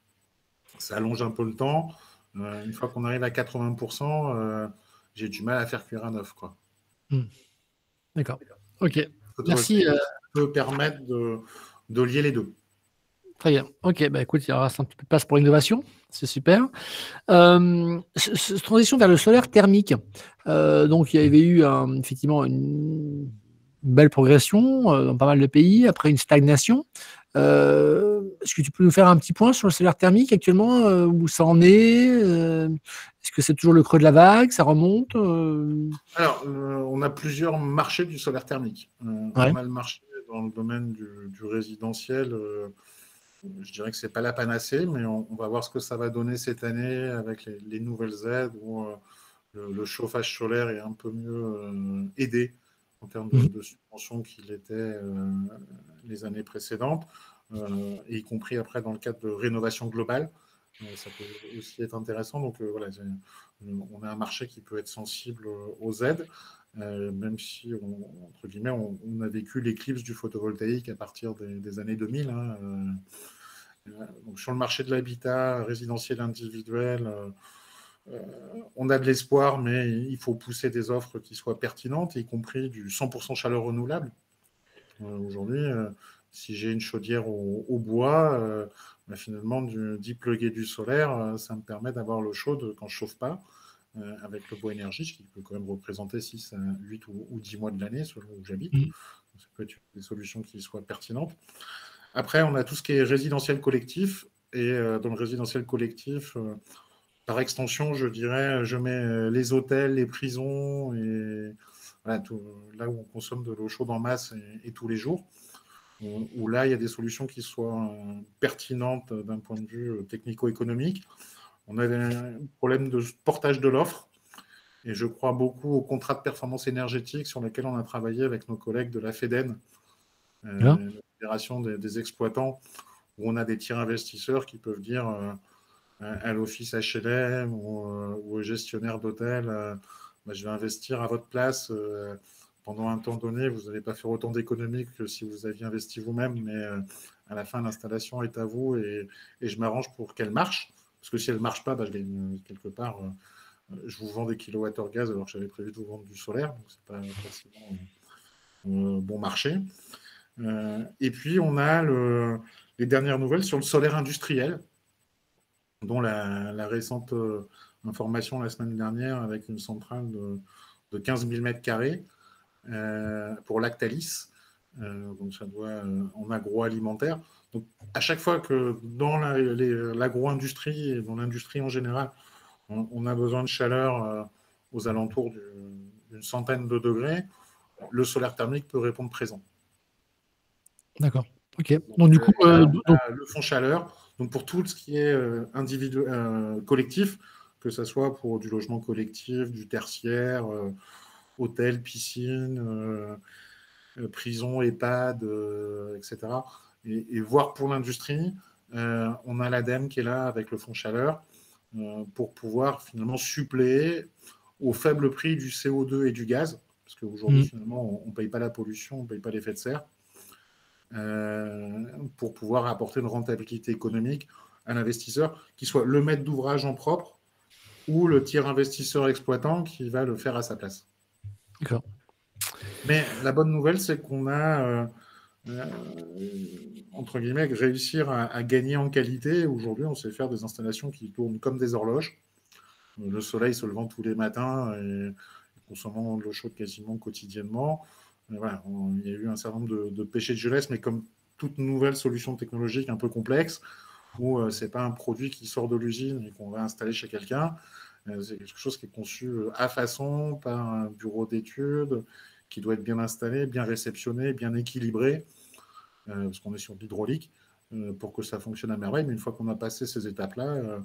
Ça allonge un peu le temps. Euh, une fois qu'on arrive à 80%, euh, j'ai du mal à faire cuire un œuf. Hmm. D'accord. Ok. Merci. Ça euh, peut permettre de, de lier les deux. Très bien. Ok, bah écoute, il y aura un petit peu de place pour l'innovation. C'est super. Euh, transition vers le solaire thermique. Euh, donc, il y avait eu effectivement une belle progression euh, dans pas mal de pays, après une stagnation. Est-ce que tu peux nous faire un petit point sur le solaire thermique actuellement Où ça en est Est-ce que c'est toujours le creux de la vague Ça remonte Alors, on a plusieurs marchés du solaire thermique. On a le marché dans le domaine du, du résidentiel je dirais que ce n'est pas la panacée, mais on, va voir ce que ça va donner cette année avec les, nouvelles aides où euh, le, chauffage solaire est un peu mieux euh, aidé en termes de, mhm. subventions qu'il était euh, les années précédentes, y compris après dans le cadre de rénovation globale. ça peut aussi être intéressant. Donc voilà, on a un marché qui peut être sensible aux aides. même si, on, entre guillemets, on, a vécu l'éclipse du photovoltaïque à partir des, années 2000. Hein, donc sur le marché de l'habitat résidentiel individuel, on a de l'espoir, mais il faut pousser des offres qui soient pertinentes, y compris du 100% chaleur renouvelable. Aujourd'hui, si j'ai une chaudière au, bois, bah, finalement, d'y du solaire, ça me permet d'avoir l'eau chaude quand je ne chauffe pas. Euh, avec le bois énergie, ce qui peut quand même représenter 6 à 8 ou, 10 mois de l'année, selon où j'habite. Mmh. Ça peut être des solutions qui soient pertinentes. Après, on a tout ce qui est résidentiel collectif. Et euh, dans le résidentiel collectif, euh, par extension, je dirais, je mets les hôtels, les prisons, et là où on consomme de l'eau chaude en masse et, tous les jours, où, là, il y a des solutions qui soient pertinentes d'un point de vue technico-économique. On avait un problème de portage de l'offre. Et je crois beaucoup au contrat de performance énergétique sur lequel on a travaillé avec nos collègues de la FEDEN, euh, la Fédération des, exploitants, où on a des tiers investisseurs qui peuvent dire euh, à l'office HLM ou, euh, au gestionnaire d'hôtel bah, je vais investir à votre place pendant un temps donné. Vous n'allez pas faire autant d'économies que si vous aviez investi vous-même, mais à la fin, l'installation est à vous et je m'arrange pour qu'elle marche. Parce que si elle ne marche pas, bah, je gagne euh, quelque part. Euh, je vous vends des kilowattheures gaz alors que j'avais prévu de vous vendre du solaire. Donc, ce n'est pas forcément euh, bon marché. et puis, on a les dernières nouvelles sur le solaire industriel, dont la, récente information la semaine dernière avec une centrale de, 15 000 m2 pour Lactalis. donc, ça doit en agroalimentaire à chaque fois que dans l'agro-industrie et dans l'industrie en général, on, a besoin de chaleur euh, aux alentours d'une centaine de degrés, le solaire thermique peut répondre présent. D'accord. Ok. Donc, du coup, euh, euh, le fond chaleur. Donc pour tout ce qui est individuel, collectif, que ce soit pour du logement collectif, du tertiaire, hôtel, piscine, prison, EHPAD, etc et, voir pour l'industrie, euh, on a l'ADEME qui est là avec le fonds chaleur euh, pour pouvoir finalement suppléer au faible prix du CO2 et du gaz, parce qu'aujourd'hui, mm. finalement, on ne paye pas la pollution, on ne paye pas l'effet de serre, euh, pour pouvoir apporter une rentabilité économique à l'investisseur, qui soit le maître d'ouvrage en propre ou le tiers investisseur exploitant qui va le faire à sa place. Mais la bonne nouvelle, c'est qu'on a euh, entre guillemets, réussir à, gagner en qualité. Aujourd'hui, on sait faire des installations qui tournent comme des horloges. Le soleil se levant tous les matins et consommant de l'eau chaude quasiment quotidiennement. Voilà, il y a eu un certain nombre de, péchés de jeunesse, mais comme toute nouvelle solution technologique un peu complexe, où euh, ce n'est pas un produit qui sort de l'usine et qu'on va installer chez quelqu'un, euh, c'est quelque chose qui est conçu à façon par un bureau d'études, qui doit être bien installé, bien réceptionné, bien équilibré, euh, parce qu'on est sur l'hydraulique, euh, pour que ça fonctionne à merveille. Mais une fois qu'on a passé ces étapes-là, euh,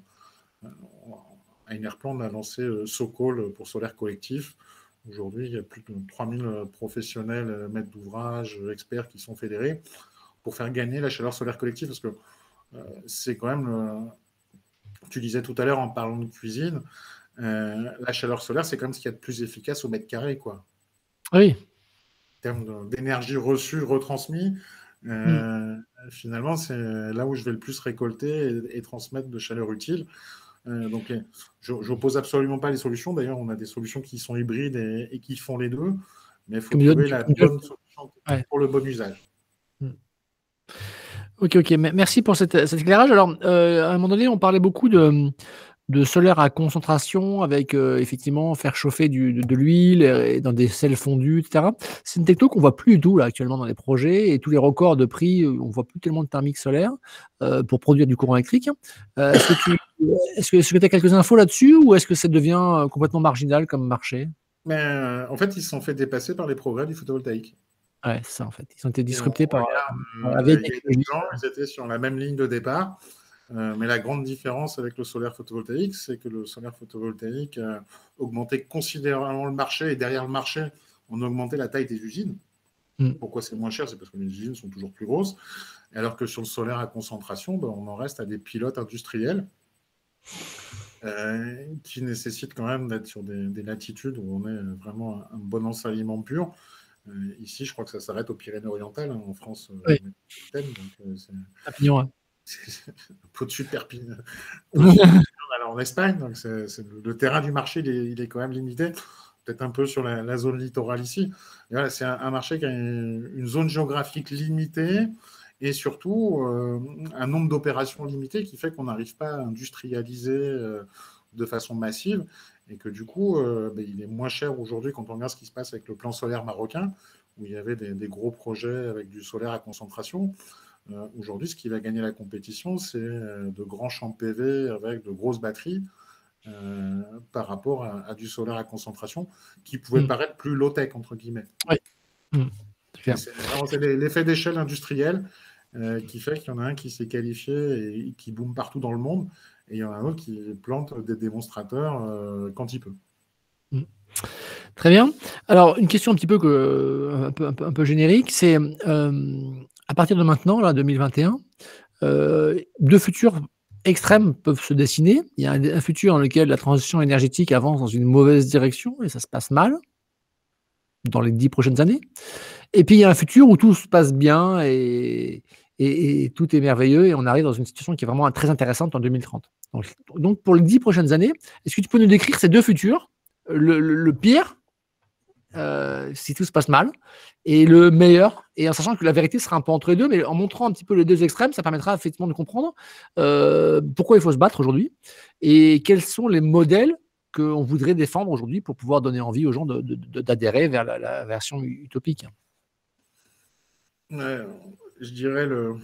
on a lancé Socol pour solaire collectif. Aujourd'hui, il y a plus de 3000 professionnels, maîtres d'ouvrage, experts qui sont fédérés pour faire gagner la chaleur solaire collective, parce que c'est quand même, tu disais tout à l'heure en parlant de cuisine, la chaleur solaire, c'est quand même ce qu'il y a de plus efficace au mètre carré. Quoi. Oui. En termes d'énergie reçue, retransmise, euh, hmm. finalement, c'est là où je vais le plus récolter et, transmettre de chaleur utile. Euh, donc, je n'oppose absolument pas les solutions. D'ailleurs, on a des solutions qui sont hybrides et, qui font les deux. Mais il faut trouver la bonne solution pour le bon usage. Hmm. Ok, ok. Merci pour cet, éclairage. Alors, euh, à un moment donné, on parlait beaucoup de, solaire à concentration avec euh, effectivement faire chauffer de, l'huile dans des sels fondus, etc. C'est une techno qu'on voit plus du tout actuellement dans les projets et tous les records de prix, euh, on voit plus tellement de thermique solaire euh, pour produire du courant électrique. est-ce que tu as quelques infos là-dessus ou est-ce que ça devient complètement marginal comme marché? Mais, En fait, ils se sont fait dépasser par les progrès du photovoltaïque. Ouais, c'est ça en fait. Ils ont été disruptés par, la vieille technologie. Ils étaient sur la même ligne de départ. Euh, mais la grande différence avec le solaire photovoltaïque, c'est que le solaire photovoltaïque a augmenté considérablement le marché et derrière le marché, on a augmenté la taille des usines. Mm. Pourquoi c'est moins cher? C'est parce que les usines sont toujours plus grosses. Alors que sur le solaire à concentration, ben, on en reste à des pilotes industriels qui nécessite quand même d'être sur des, latitudes où on est vraiment un, bon ensoleillement pur. Ici, je crois que ça s'arrête aux Pyrénées-Orientales, hein, en France. Oui. Donc, c'est... Perpignan, [LAUGHS] au-dessus de Perpignan. [LAUGHS] en Espagne, donc le terrain du marché, il est, quand même limité. Peut-être un peu sur la, zone littorale ici. c'est un, marché qui a une, zone géographique limitée et surtout euh, un nombre d'opérations limité qui fait qu'on n'arrive pas à industrialiser euh, de façon massive et que du coup, euh, ben, il est moins cher aujourd'hui quand on regarde ce qui se passe avec le plan solaire marocain, où il y avait des, des gros projets avec du solaire à concentration. aujourd'hui, ce qui va gagner la compétition, c'est de grands champs PV avec de grosses batteries. par rapport à, du solaire à concentration qui pouvait mm. paraître plus low-tech, entre guillemets. Oui. Mm. C'est l'effet d'échelle industrielle euh, qui fait qu'il y en a un qui s'est qualifié et qui boom partout dans le monde, et il y en a un autre qui plante des démonstrateurs euh, quand il peut. Mm. Très bien. Alors, une question un petit peu, que, un peu, un peu, générique, c'est euh, à partir de maintenant, là, 2021, deux futurs extrêmes peuvent se dessiner. Il y a un, futur dans lequel la transition énergétique avance dans une mauvaise direction et ça se passe mal dans les dix prochaines années. Et puis il y a un futur où tout se passe bien et, et, tout est merveilleux et on arrive dans une situation qui est vraiment très intéressante en 2030. Donc, pour les dix prochaines années, est-ce que tu peux nous décrire ces deux futurs le, pire, euh, si tout se passe mal, et le meilleur, et en sachant que la vérité sera un peu entre les deux, mais en montrant un petit peu les deux extrêmes, ça permettra effectivement de comprendre euh, pourquoi il faut se battre aujourd'hui et quels sont les modèles qu'on voudrait défendre aujourd'hui pour pouvoir donner envie aux gens d'adhérer vers la, version utopique. Je dirais le,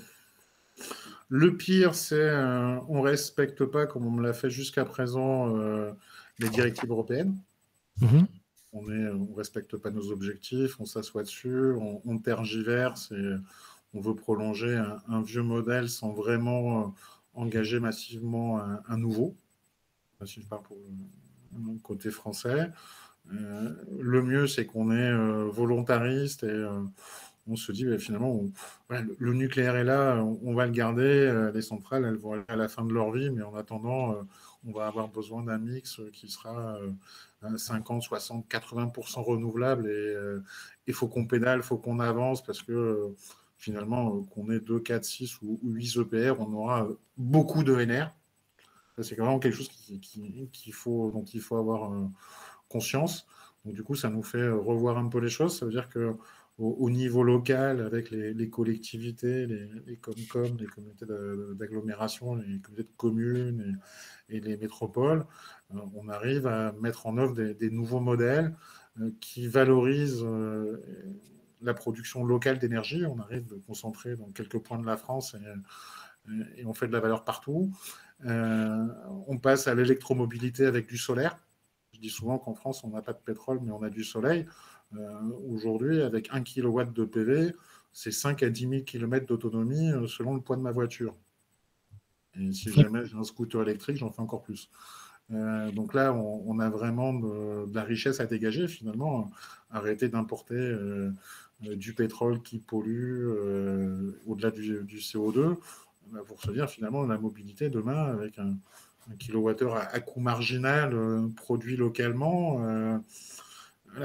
le pire, c'est euh, on respecte pas, comme on me l'a fait jusqu'à présent, euh, les directives européennes. Mhm. On ne respecte pas nos objectifs, on s'assoit dessus, on, tergiverse et on veut prolonger un, vieux modèle sans vraiment euh, engager massivement un, nouveau. Si je parle pour le côté français. le mieux, c'est qu'on est volontariste et on se dit finalement, le nucléaire est là, on, va le garder, euh, les centrales, elles vont aller à la fin de leur vie, mais en attendant, euh, on va avoir besoin d'un mix qui sera 50, 60, 80% renouvelable et il faut qu'on pédale, il faut qu'on avance parce que finalement, qu'on ait 2, 4, 6 ou, 8 EPR, on aura beaucoup de NR. C'est vraiment quelque chose dont il faut avoir euh, conscience. Donc, du coup, ça nous fait revoir un peu les choses. Ça veut dire que au, niveau local avec les, collectivités, les, les COMCOM, les communautés d'agglomération, les communautés de communes et, les métropoles, euh, on arrive à mettre en œuvre des, nouveaux modèles euh, qui valorisent euh, la production locale d'énergie. On arrive de concentrer dans quelques points de la France et, et on fait de la valeur partout. on passe à l'électromobilité avec du solaire. Je dis souvent qu'en France, on n'a pas de pétrole, mais on a du soleil. Euh, aujourd'hui, avec 1 kW de PV, c'est 5 à 10 000 km d'autonomie euh, selon le poids de ma voiture. Et si jamais j'ai un scooter électrique, j'en fais encore plus. Euh, donc là, on, a vraiment de, la richesse à dégager finalement. Arrêter d'importer du pétrole qui pollue au-delà du, CO2 bah, pour se dire finalement la mobilité demain avec un, kilowattheure à, à, coût marginal produit localement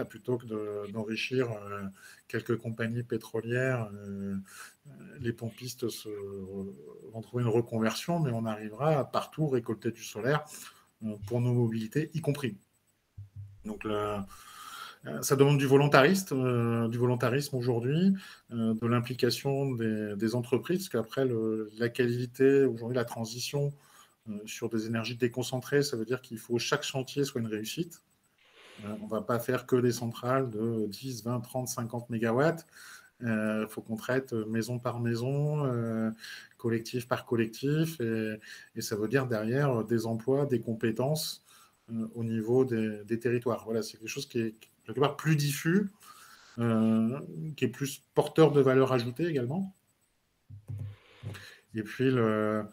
plutôt que d'enrichir euh, quelques compagnies pétrolières, euh, les pompistes se, vont trouver une reconversion, mais on arrivera à partout récolter du solaire euh, pour nos mobilités, y compris. Donc ça demande du du volontarisme aujourd'hui, de l'implication des, entreprises, parce qu'après la qualité, aujourd'hui la transition sur des énergies déconcentrées, ça veut dire qu'il faut que chaque chantier soit une réussite. Euh, on ne va pas faire que des centrales de 10, 20, 30, 50 mégawatts. Il euh, faut qu'on traite maison par maison, euh, collectif par collectif, et, ça veut dire derrière des emplois, des compétences au niveau des, territoires. Voilà, c'est quelque chose qui est quelque part plus diffus, qui est plus porteur de valeur ajoutée également. Et puis le,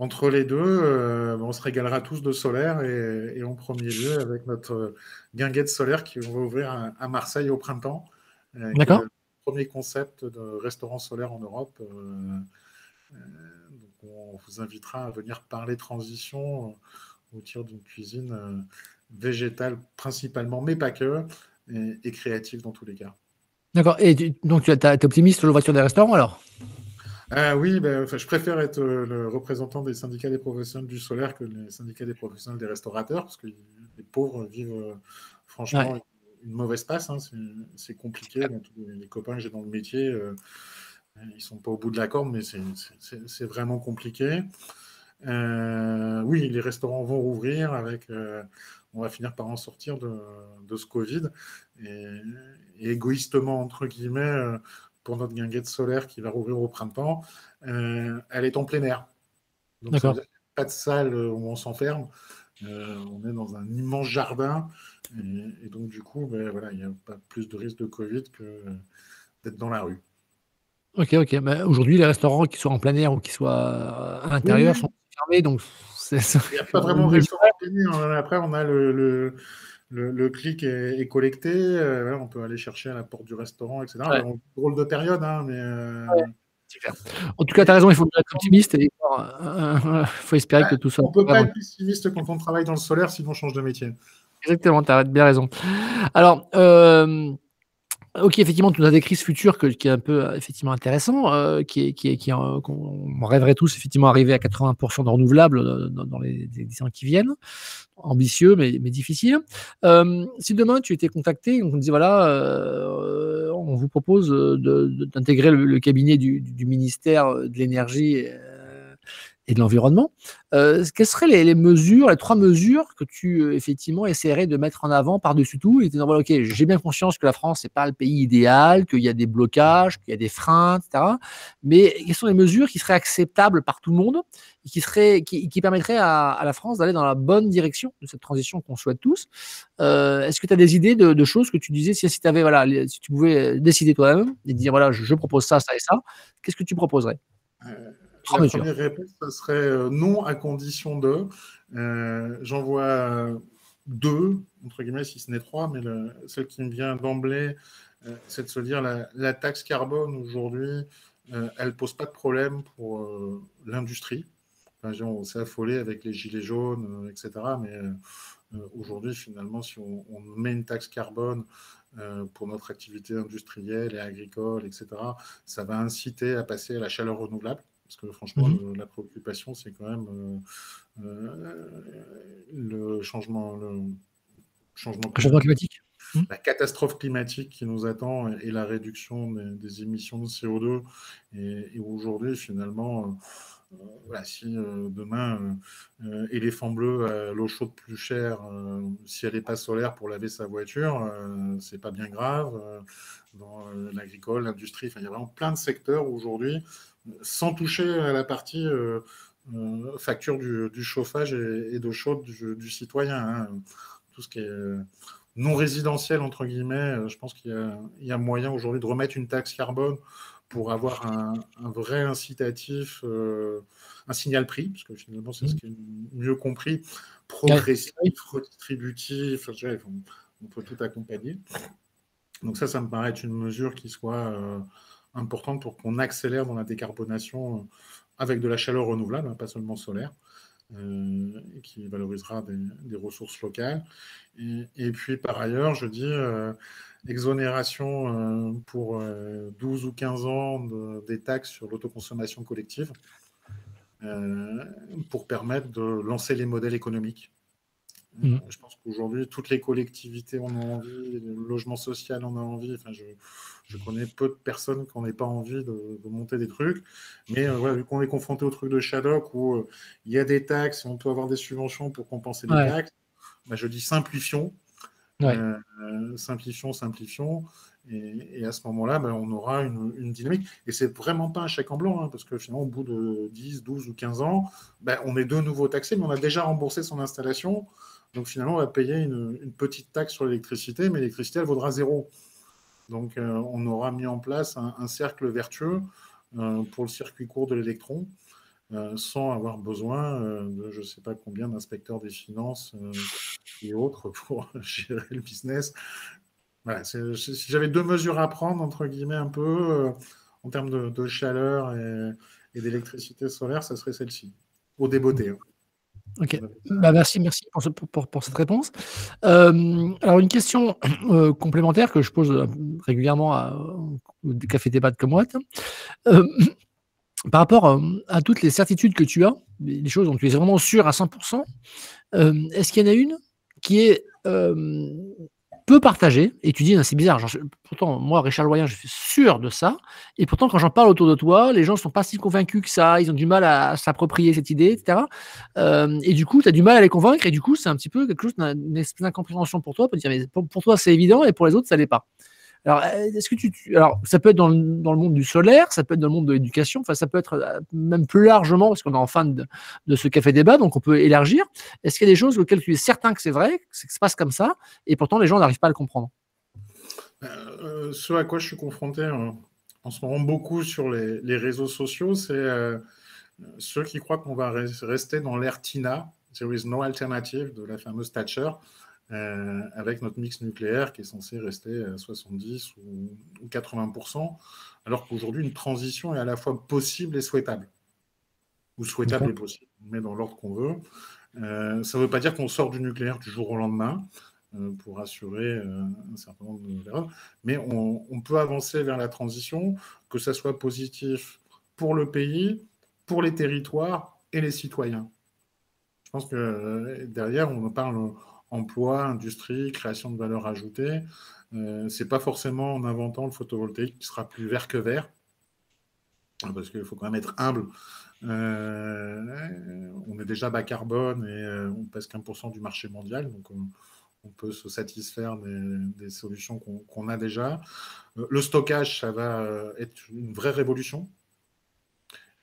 entre les deux, euh, on se régalera tous de solaire et, en premier lieu avec notre guinguette solaire qui va ouvrir à, Marseille au printemps. Euh, D'accord. Premier concept de restaurant solaire en Europe. Euh, on vous invitera à venir parler transition au tir d'une cuisine végétale principalement, mais pas que, et, créative dans tous les cas. D'accord. Et donc, tu es optimiste sur l'ouverture des restaurants alors? Ah oui, ben, je préfère être le représentant des syndicats des professionnels du solaire que les syndicats des professionnels des restaurateurs, parce que les pauvres vivent franchement une mauvaise passe. Hein, c'est compliqué. les copains que j'ai dans le métier, euh, ils sont pas au bout de la corde, mais c'est vraiment compliqué. Euh, oui, les restaurants vont rouvrir avec. Euh, on va finir par en sortir de, ce Covid. Et, égoïstement, entre guillemets, pour notre guinguette solaire qui va rouvrir au printemps, elle est en plein air. Donc, pas de salle où on s'enferme. on est dans un immense jardin et, donc, du coup, ben, voilà, il n'y a pas plus de risque de Covid que d'être dans la rue. Ok, ok. Mais aujourd'hui, les restaurants qui sont en plein air ou qui soient à l'intérieur sont fermés. Donc, il n'y a pas vraiment de [LAUGHS] restaurant air. Après, on a le, le, le, clic est, collecté. Euh, on peut aller chercher à la porte du restaurant, etc. Ouais. drôle de période, hein, mais. Euh, en tout cas, tu as raison, il faut être optimiste et il [LAUGHS] faut espérer que tout ça. On ne peut pas être pessimiste quand on travaille dans le solaire, sinon on change de métier. Exactement, tu as bien raison. Alors, euh, ok, effectivement, tu nous as décrit ce futur qui est un peu euh, effectivement intéressant, euh, qui qui qui qu'on rêverait tous effectivement arriver à 80% de renouvelables dans, les, les qui viennent. Ambitieux, mais, mais difficile. si demain tu étais contacté, on te dit voilà, on vous propose d'intégrer le, cabinet du, du ministère de l'énergie et de l'environnement. Euh, quelles seraient les, mesures, les trois mesures que tu euh, effectivement essaierais de mettre en avant par-dessus tout et disant voilà, ok, j'ai bien conscience que la France n'est pas le pays idéal, qu'il y a des blocages, qu'il y a des freins, etc. Mais quelles sont les mesures qui seraient acceptables par tout le monde et qui, seraient, qui, permettraient à, la France d'aller dans la bonne direction de cette transition qu'on souhaite tous? Euh, Est-ce que tu as des idées de, choses que tu disais si, si, avais, voilà, si tu pouvais décider toi-même et dire voilà, je propose ça, ça et ça, qu'est-ce que tu proposerais? La première réponse, ce serait euh, non à condition de. Euh, j'en vois deux, entre guillemets, si ce n'est trois, mais celle qui me vient d'emblée, euh, c'est de se dire la, la taxe carbone aujourd'hui, elle ne pose pas de problème pour l'industrie. on s'est affolé avec les gilets jaunes, etc. Mais aujourd'hui, finalement, si on, on, met une taxe carbone pour notre activité industrielle et agricole, etc., ça va inciter à passer à la chaleur renouvelable. Parce que franchement, mhm. la préoccupation, c'est quand même euh, euh, le changement, le changement, climatique. Mhm. La catastrophe climatique qui nous attend et, la réduction des, émissions de CO2. Et, aujourd'hui, finalement, euh, si demain, éléphant bleu, l'eau chaude plus chère, si elle n'est pas solaire pour laver sa voiture, c'est pas bien grave. dans l'agricole, l'industrie, il y a vraiment plein de secteurs aujourd'hui sans toucher à la partie euh, euh, facture du, chauffage et, d'eau chaude du, citoyen. Hein. Tout ce qui est euh, non résidentiel, entre guillemets, je pense qu'il y, a moyen aujourd'hui de remettre une taxe carbone pour avoir un, vrai incitatif, un signal prix, parce que finalement, c'est ce qui est mieux compris, progressif, redistributif, on, peut tout accompagner. Donc ça, ça me paraît être une mesure qui soit importante pour qu'on accélère dans la décarbonation euh, avec de la chaleur renouvelable, hein, pas seulement solaire, euh, qui valorisera des, ressources locales. Et, puis par ailleurs, je dis euh, exonération pour 12 ou 15 ans des taxes sur l'autoconsommation collective pour permettre de lancer les modèles économiques. Mmh. Je pense qu'aujourd'hui, toutes les collectivités en ont envie, le logement social en a envie. Enfin, je, je connais peu de personnes qui n'ont pas envie de, monter des trucs. Mais euh, vu qu'on est confronté au truc de Shadok où euh, il y a des taxes, on peut avoir des subventions pour compenser les taxes, bah, je dis simplifions. Euh, simplifions, simplifions. Et, à ce moment-là, bah, on aura une, dynamique. Et c'est vraiment pas un chèque en blanc, hein, parce que finalement, au bout de 10, 12 ou 15 ans, bah, on est de nouveau taxé, mais on a déjà remboursé son installation. Donc finalement, on va payer une, petite taxe sur l'électricité, mais l'électricité, elle vaudra zéro. Donc, euh, on aura mis en place un, cercle vertueux euh, pour le circuit court de l'électron, euh, sans avoir besoin de je ne sais pas combien d'inspecteurs des finances et autres [LAUGHS] pour gérer le business. si j'avais deux mesures à prendre, entre guillemets, un peu, en termes de, chaleur et, d'électricité solaire, ça serait celle-ci, au débeauté. Hein. Ok, bah, merci, merci pour, cette réponse. Euh, alors une question euh, complémentaire que je pose euh, régulièrement à, des cafés débat de Comouette. [CLEARS THROAT] par rapport à, toutes les certitudes que tu as, les choses dont tu es vraiment sûr à 100%, est-ce qu'il y en a une qui est peu partagé, et tu dis, c'est bizarre, pourtant, moi, Richard Loyen, je suis sûr de ça, et pourtant, quand j'en parle autour de toi, les gens ne sont pas si convaincus que ça, ils ont du mal à, s'approprier cette idée, etc. Euh, et du coup, tu as du mal à les convaincre, et du coup, c'est un petit peu quelque chose d'incompréhension pour toi, pour dire, mais pour toi, c'est évident, et pour les autres, ça l'est pas. Alors, euh, est-ce que tu, alors, ça peut être dans le, dans le, monde du solaire, ça peut être dans le monde de l'éducation, enfin, ça peut être euh, même plus largement, parce qu'on est en fin de, de, ce café débat, donc on peut élargir. Est-ce qu'il y a des choses auxquelles tu es certain que c'est vrai, que ça se passe comme ça, et pourtant les gens n'arrivent pas à le comprendre? Euh, Ce à quoi je suis confronté en ce moment beaucoup sur les, les réseaux sociaux, c'est ceux qui croient qu'on va rester dans l'ère TINA, There is no alternative de la fameuse Thatcher. Euh, avec notre mix nucléaire qui est censé rester à 70 ou, 80%, alors qu'aujourd'hui, une transition est à la fois possible et souhaitable. Ou souhaitable et possible, mais dans l'ordre qu'on veut. Euh, ça ne veut pas dire qu'on sort du nucléaire du jour au lendemain euh, pour assurer un certain nombre de mais on, on, peut avancer vers la transition, que ça soit positif pour le pays, pour les territoires et les citoyens. Je pense que derrière, on parle emploi, industrie, création de valeur ajoutée. Euh, c'est pas forcément en inventant le photovoltaïque qui sera plus vert que vert, parce qu'il faut quand même être humble. Euh, on est déjà bas carbone et euh, on pèse 1% du marché mondial, donc on, peut se satisfaire des, solutions qu'on a déjà. Euh, le stockage, ça va être une vraie révolution.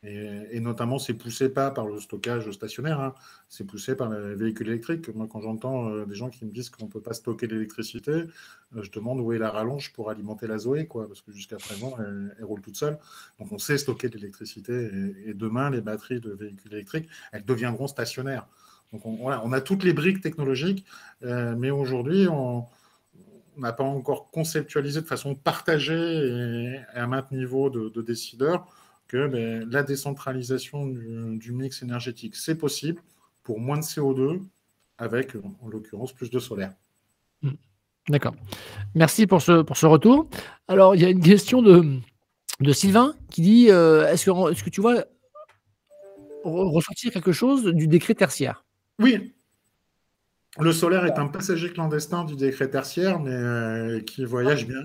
Et, notamment, c'est poussé pas par le stockage stationnaire, hein. c'est poussé par les véhicules électriques. Moi, quand j'entends euh, des gens qui me disent qu'on ne peut pas stocker l'électricité, euh, je demande où est la rallonge pour alimenter la Zoé, quoi, parce que jusqu'à présent, elle, roule toute seule. Donc, on sait stocker de l'électricité. Et, demain, les batteries de véhicules électriques, elles deviendront stationnaires. Donc, on, on a toutes les briques technologiques, euh, mais aujourd'hui, on n'a pas encore conceptualisé de façon partagée et à maintes niveaux de, de décideurs que ben, la décentralisation du, mix énergétique, c'est possible pour moins de CO2 avec, en l'occurrence, plus de solaire. Hmm. D'accord. Merci pour ce, pour ce retour. Alors, il y a une question de, de Sylvain qui dit euh, est-ce que, est que tu vois ressortir quelque chose du décret tertiaire? Oui. Le solaire est un passager clandestin du décret tertiaire, mais euh, qui voyage bien.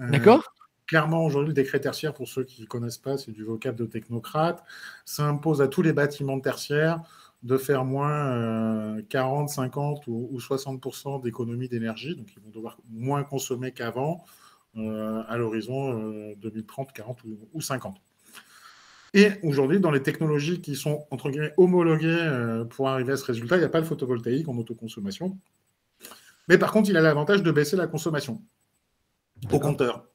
Euh, D'accord clairement, aujourd'hui, le décret tertiaire, pour ceux qui ne connaissent pas, c'est du vocable de technocrate. Ça impose à tous les bâtiments tertiaires de faire moins 40, euh, 50 ou, 60% d'économie d'énergie. Donc, ils vont devoir moins consommer qu'avant euh, à l'horizon 2030, euh, 40 ou, 50. Et aujourd'hui, dans les technologies qui sont, entre guillemets, homologuées pour arriver à ce résultat, il n'y a pas le photovoltaïque en autoconsommation. Mais par contre, il a l'avantage de baisser la consommation au compteur.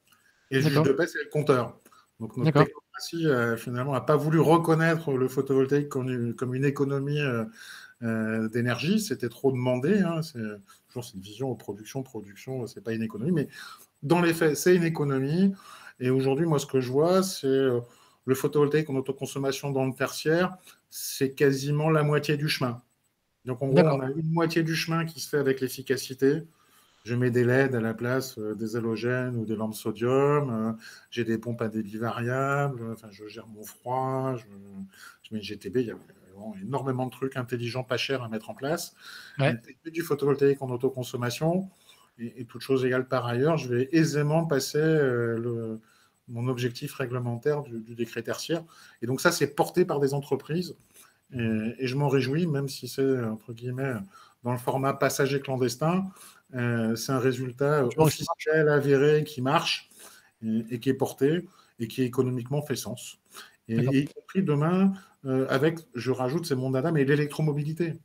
Et le juge de paix, c'est le compteur. Donc notre technocratie, euh, finalement, n'a pas voulu reconnaître le photovoltaïque comme une, économie euh, euh, d'énergie. C'était trop demandé. Hein. C'est toujours cette vision production, production, c'est pas une économie. Mais dans les faits, c'est une économie. Et aujourd'hui, moi, ce que je vois, c'est le photovoltaïque en autoconsommation dans le tertiaire, c'est quasiment la moitié du chemin. Donc, en gros, on a une moitié du chemin qui se fait avec l'efficacité je mets des LED à la place euh, des halogènes ou des lampes sodium. Euh, j'ai des pompes à débit variable. Enfin, je gère mon froid. Je, mets GTB. Il y a énormément de trucs intelligents, pas chers à mettre en place. Du photovoltaïque en autoconsommation. Et, et toute chose égale par ailleurs, je vais aisément passer euh, le, mon objectif réglementaire du, décret tertiaire. Et donc ça, c'est porté par des entreprises. Et, et je m'en réjouis, même si c'est, entre guillemets, dans le format passager clandestin. Euh, c'est un résultat officiel, avéré, qui marche et, qui est porté et qui économiquement fait sens. Et, y compris demain, euh, avec, je rajoute, c'est mon dada, mais l'électromobilité.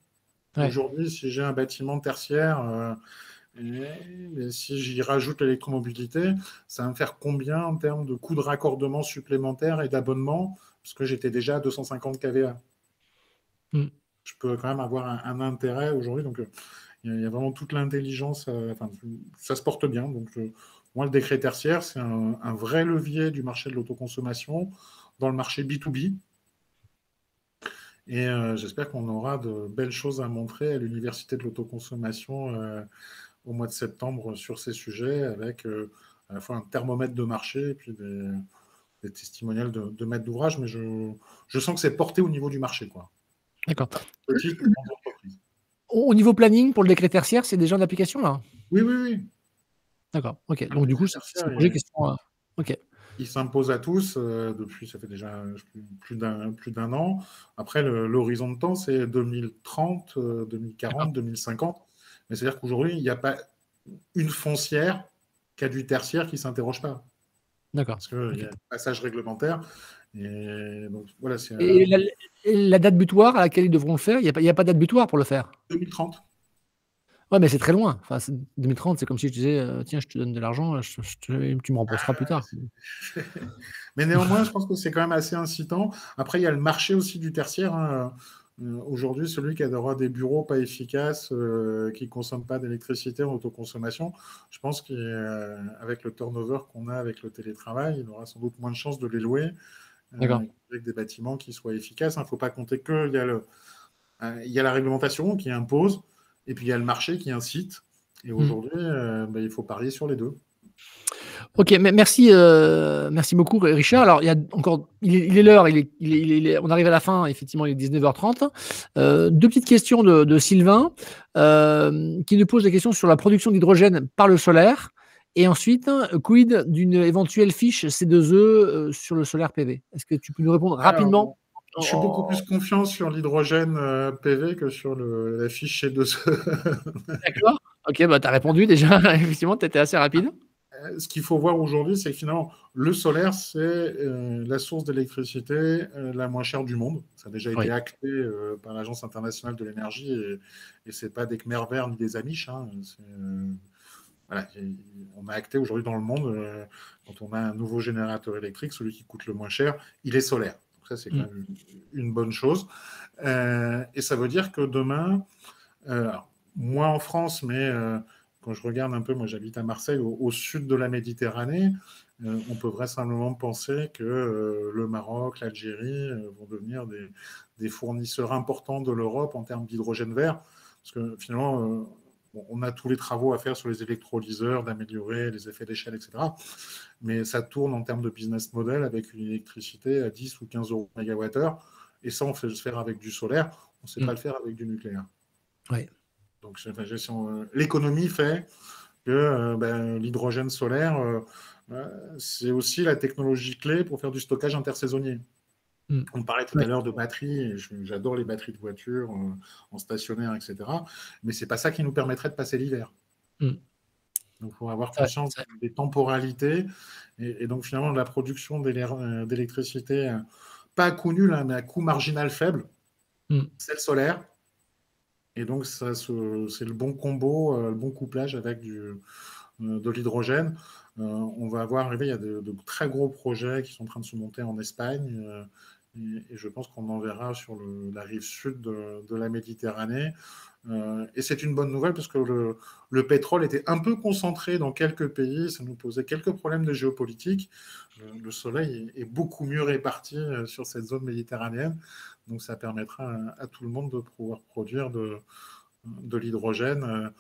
Aujourd'hui, si j'ai un bâtiment tertiaire, euh, et, si j'y rajoute l'électromobilité, ça va me faire combien en termes de coûts de raccordement supplémentaires et d'abonnement? Parce que j'étais déjà à 250 kVA. Hmm. Je peux quand même avoir un, un intérêt aujourd'hui. Donc, il y, a vraiment toute l'intelligence. Euh, ça se porte bien. Donc, moi, le décret tertiaire, c'est un, vrai levier du marché de l'autoconsommation dans le marché B2B. Et j'espère qu'on aura de belles choses à montrer à l'Université de l'autoconsommation au mois de septembre sur ces sujets, avec à la fois un thermomètre de marché et puis des, des testimonials de, de maîtres d'ouvrage. Mais je, je, sens que c'est porté au niveau du marché. D'accord. Au niveau planning, pour le décret tertiaire, c'est déjà en application là Oui, oui, oui. D'accord. Ok. Donc, du coup, c'est un projet qui Ok. Il s'impose à tous euh, depuis, ça fait déjà plus d'un plus d'un an. Après, l'horizon de temps, c'est 2030, 2040, 2050. Mais c'est-à-dire qu'aujourd'hui, il n'y a pas une foncière qui a du tertiaire qui ne s'interroge pas. D'accord. Parce qu'il y a un passage réglementaire. Et, donc, voilà, et, la, date butoir à laquelle ils devront le faire, il n'y a, a, pas de date butoir pour le faire 2030. Ouais, mais c'est très loin. Enfin, 2030, c'est comme si je disais, euh, tiens, je te donne de l'argent, tu me rembourseras plus tard. [LAUGHS] mais néanmoins, je pense que c'est quand même assez incitant. Après, il y a le marché aussi du tertiaire. Hein. Euh, aujourd'hui, celui qui aura des bureaux pas efficaces, euh, qui ne consomment pas d'électricité en autoconsommation, je pense qu'avec le turnover qu'on a avec le télétravail, il aura sans doute moins de chances de les louer avec des bâtiments qui soient efficaces. Il ne faut pas compter que il y a la réglementation qui impose et puis il y a le marché qui incite. Et hmm. aujourd'hui, euh, bah, il faut parier sur les deux. Ok, merci, euh, merci beaucoup Richard. Alors il y a encore, il est l'heure, il, il, on arrive à la fin, effectivement, il est 19h30. Euh, deux petites questions de, Sylvain qui nous pose des questions sur la production d'hydrogène par le solaire. Et ensuite, quid d'une éventuelle fiche C2E sur le solaire PV Est-ce que tu peux nous répondre rapidement? je suis beaucoup plus confiant sur l'hydrogène euh, PV que sur le, la fiche chez [LAUGHS] 2 D'accord. Ok, bah, tu as répondu déjà. [LAUGHS] Effectivement, tu étais assez rapide. Euh, ce qu'il faut voir aujourd'hui, c'est que finalement, le solaire, c'est euh, la source d'électricité la moins chère du monde. Ça a déjà été acté par l'Agence internationale de l'énergie et, et ce n'est pas des Khmer verts ni des Amish. Hein. Voilà, on a acté aujourd'hui dans le monde, quand on a un nouveau générateur électrique, celui qui coûte le moins cher, il est solaire. Ça, c'est quand mm. même une bonne chose. Euh, et ça veut dire que demain, euh, moi en France, mais euh, quand je regarde un peu, moi j'habite à Marseille, au, sud de la Méditerranée, on peut vraisemblablement penser que le Maroc, l'Algérie vont devenir des, des, fournisseurs importants de l'Europe en termes d'hydrogène vert. Parce que finalement, on a tous les travaux à faire sur les électrolyseurs, d'améliorer les effets d'échelle, etc. Mais ça tourne en termes de business model avec une électricité à 10 ou 15 euros mégawattheure. Et ça, on fait le faire avec du solaire. On ne sait pas mm. le faire avec du nucléaire. Oui. Donc, euh, l'économie fait que euh, ben, l'hydrogène solaire, euh, c'est aussi la technologie clé pour faire du stockage intersaisonnier. Mm. On parlait tout à l'heure de batteries, j'adore les batteries de voitures euh, en stationnaire, etc. Mais ce n'est pas ça qui nous permettrait de passer l'hiver. Mm. Donc, il faut avoir conscience des temporalités. Et, donc, finalement, la production euh, d'électricité, euh, pas à coût nul, hein, mais à coût marginal faible, mm. c'est le solaire. Et donc, c'est le bon combo, le bon couplage avec du, de l'hydrogène. on va avoir arrivé, il y a de, très gros projets qui sont en train de se monter en Espagne. Et, je pense qu'on en verra sur la rive sud de, la Méditerranée. Euh, et c'est une bonne nouvelle parce que le, pétrole était un peu concentré dans quelques pays, ça nous posait quelques problèmes de géopolitique. Le, soleil est, beaucoup mieux réparti euh, sur cette zone méditerranéenne, donc ça permettra à, tout le monde de pouvoir produire de l'hydrogène.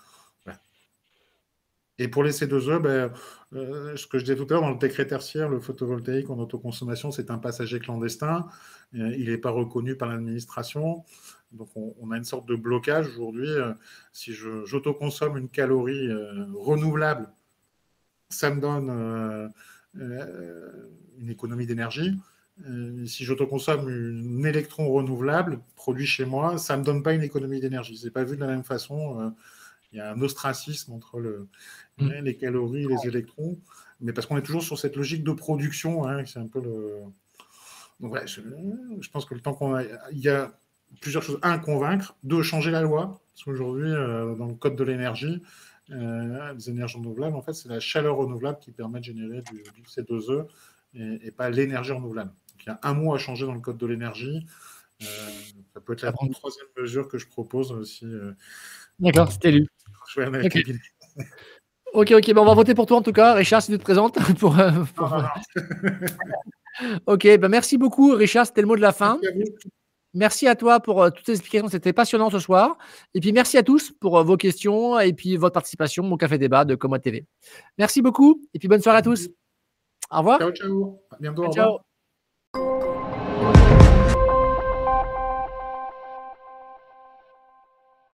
Euh, et pour les C2E, ben, euh, ce que je disais tout à l'heure, dans le décret tertiaire, le photovoltaïque en autoconsommation, c'est un passager clandestin. Euh, il n'est pas reconnu par l'administration. Donc, on, a une sorte de blocage aujourd'hui. Euh, si j'autoconsomme une calorie renouvelable, ça me donne une économie d'énergie. si j'autoconsomme un électron renouvelable produit chez moi, ça ne me donne pas une économie d'énergie. Ce n'est pas vu de la même façon il y a un ostracisme entre le, mm. les calories et les électrons, mais parce qu'on est toujours sur cette logique de production, hein, c'est un peu le. Donc, ouais, je, pense que le temps qu'on a. Il y a plusieurs choses. Un, convaincre. Deux, changer la loi. Parce qu'aujourd'hui, euh, dans le code de l'énergie, euh, les énergies renouvelables, en fait, c'est la chaleur renouvelable qui permet de générer du, C2E et, pas l'énergie renouvelable. Donc, il y a un mot à changer dans le code de l'énergie. Euh, ça peut être la troisième mesure que je propose aussi. D'accord, c'était lu. Ok, ok, on va voter pour toi en tout cas. Richard, si tu te présentes. [LAUGHS] pour, euh, [LAUGHS] ok, ben merci beaucoup, Richard. C'était le mot de la fin. Merci à toi pour euh, toutes ces explications. C'était passionnant ce soir. Et puis merci à tous pour euh, vos questions et puis votre participation au Café Débat de Comod TV. Merci beaucoup et puis bonne soirée à tous. Au revoir. Ciao, ciao. À bientôt. Ciao.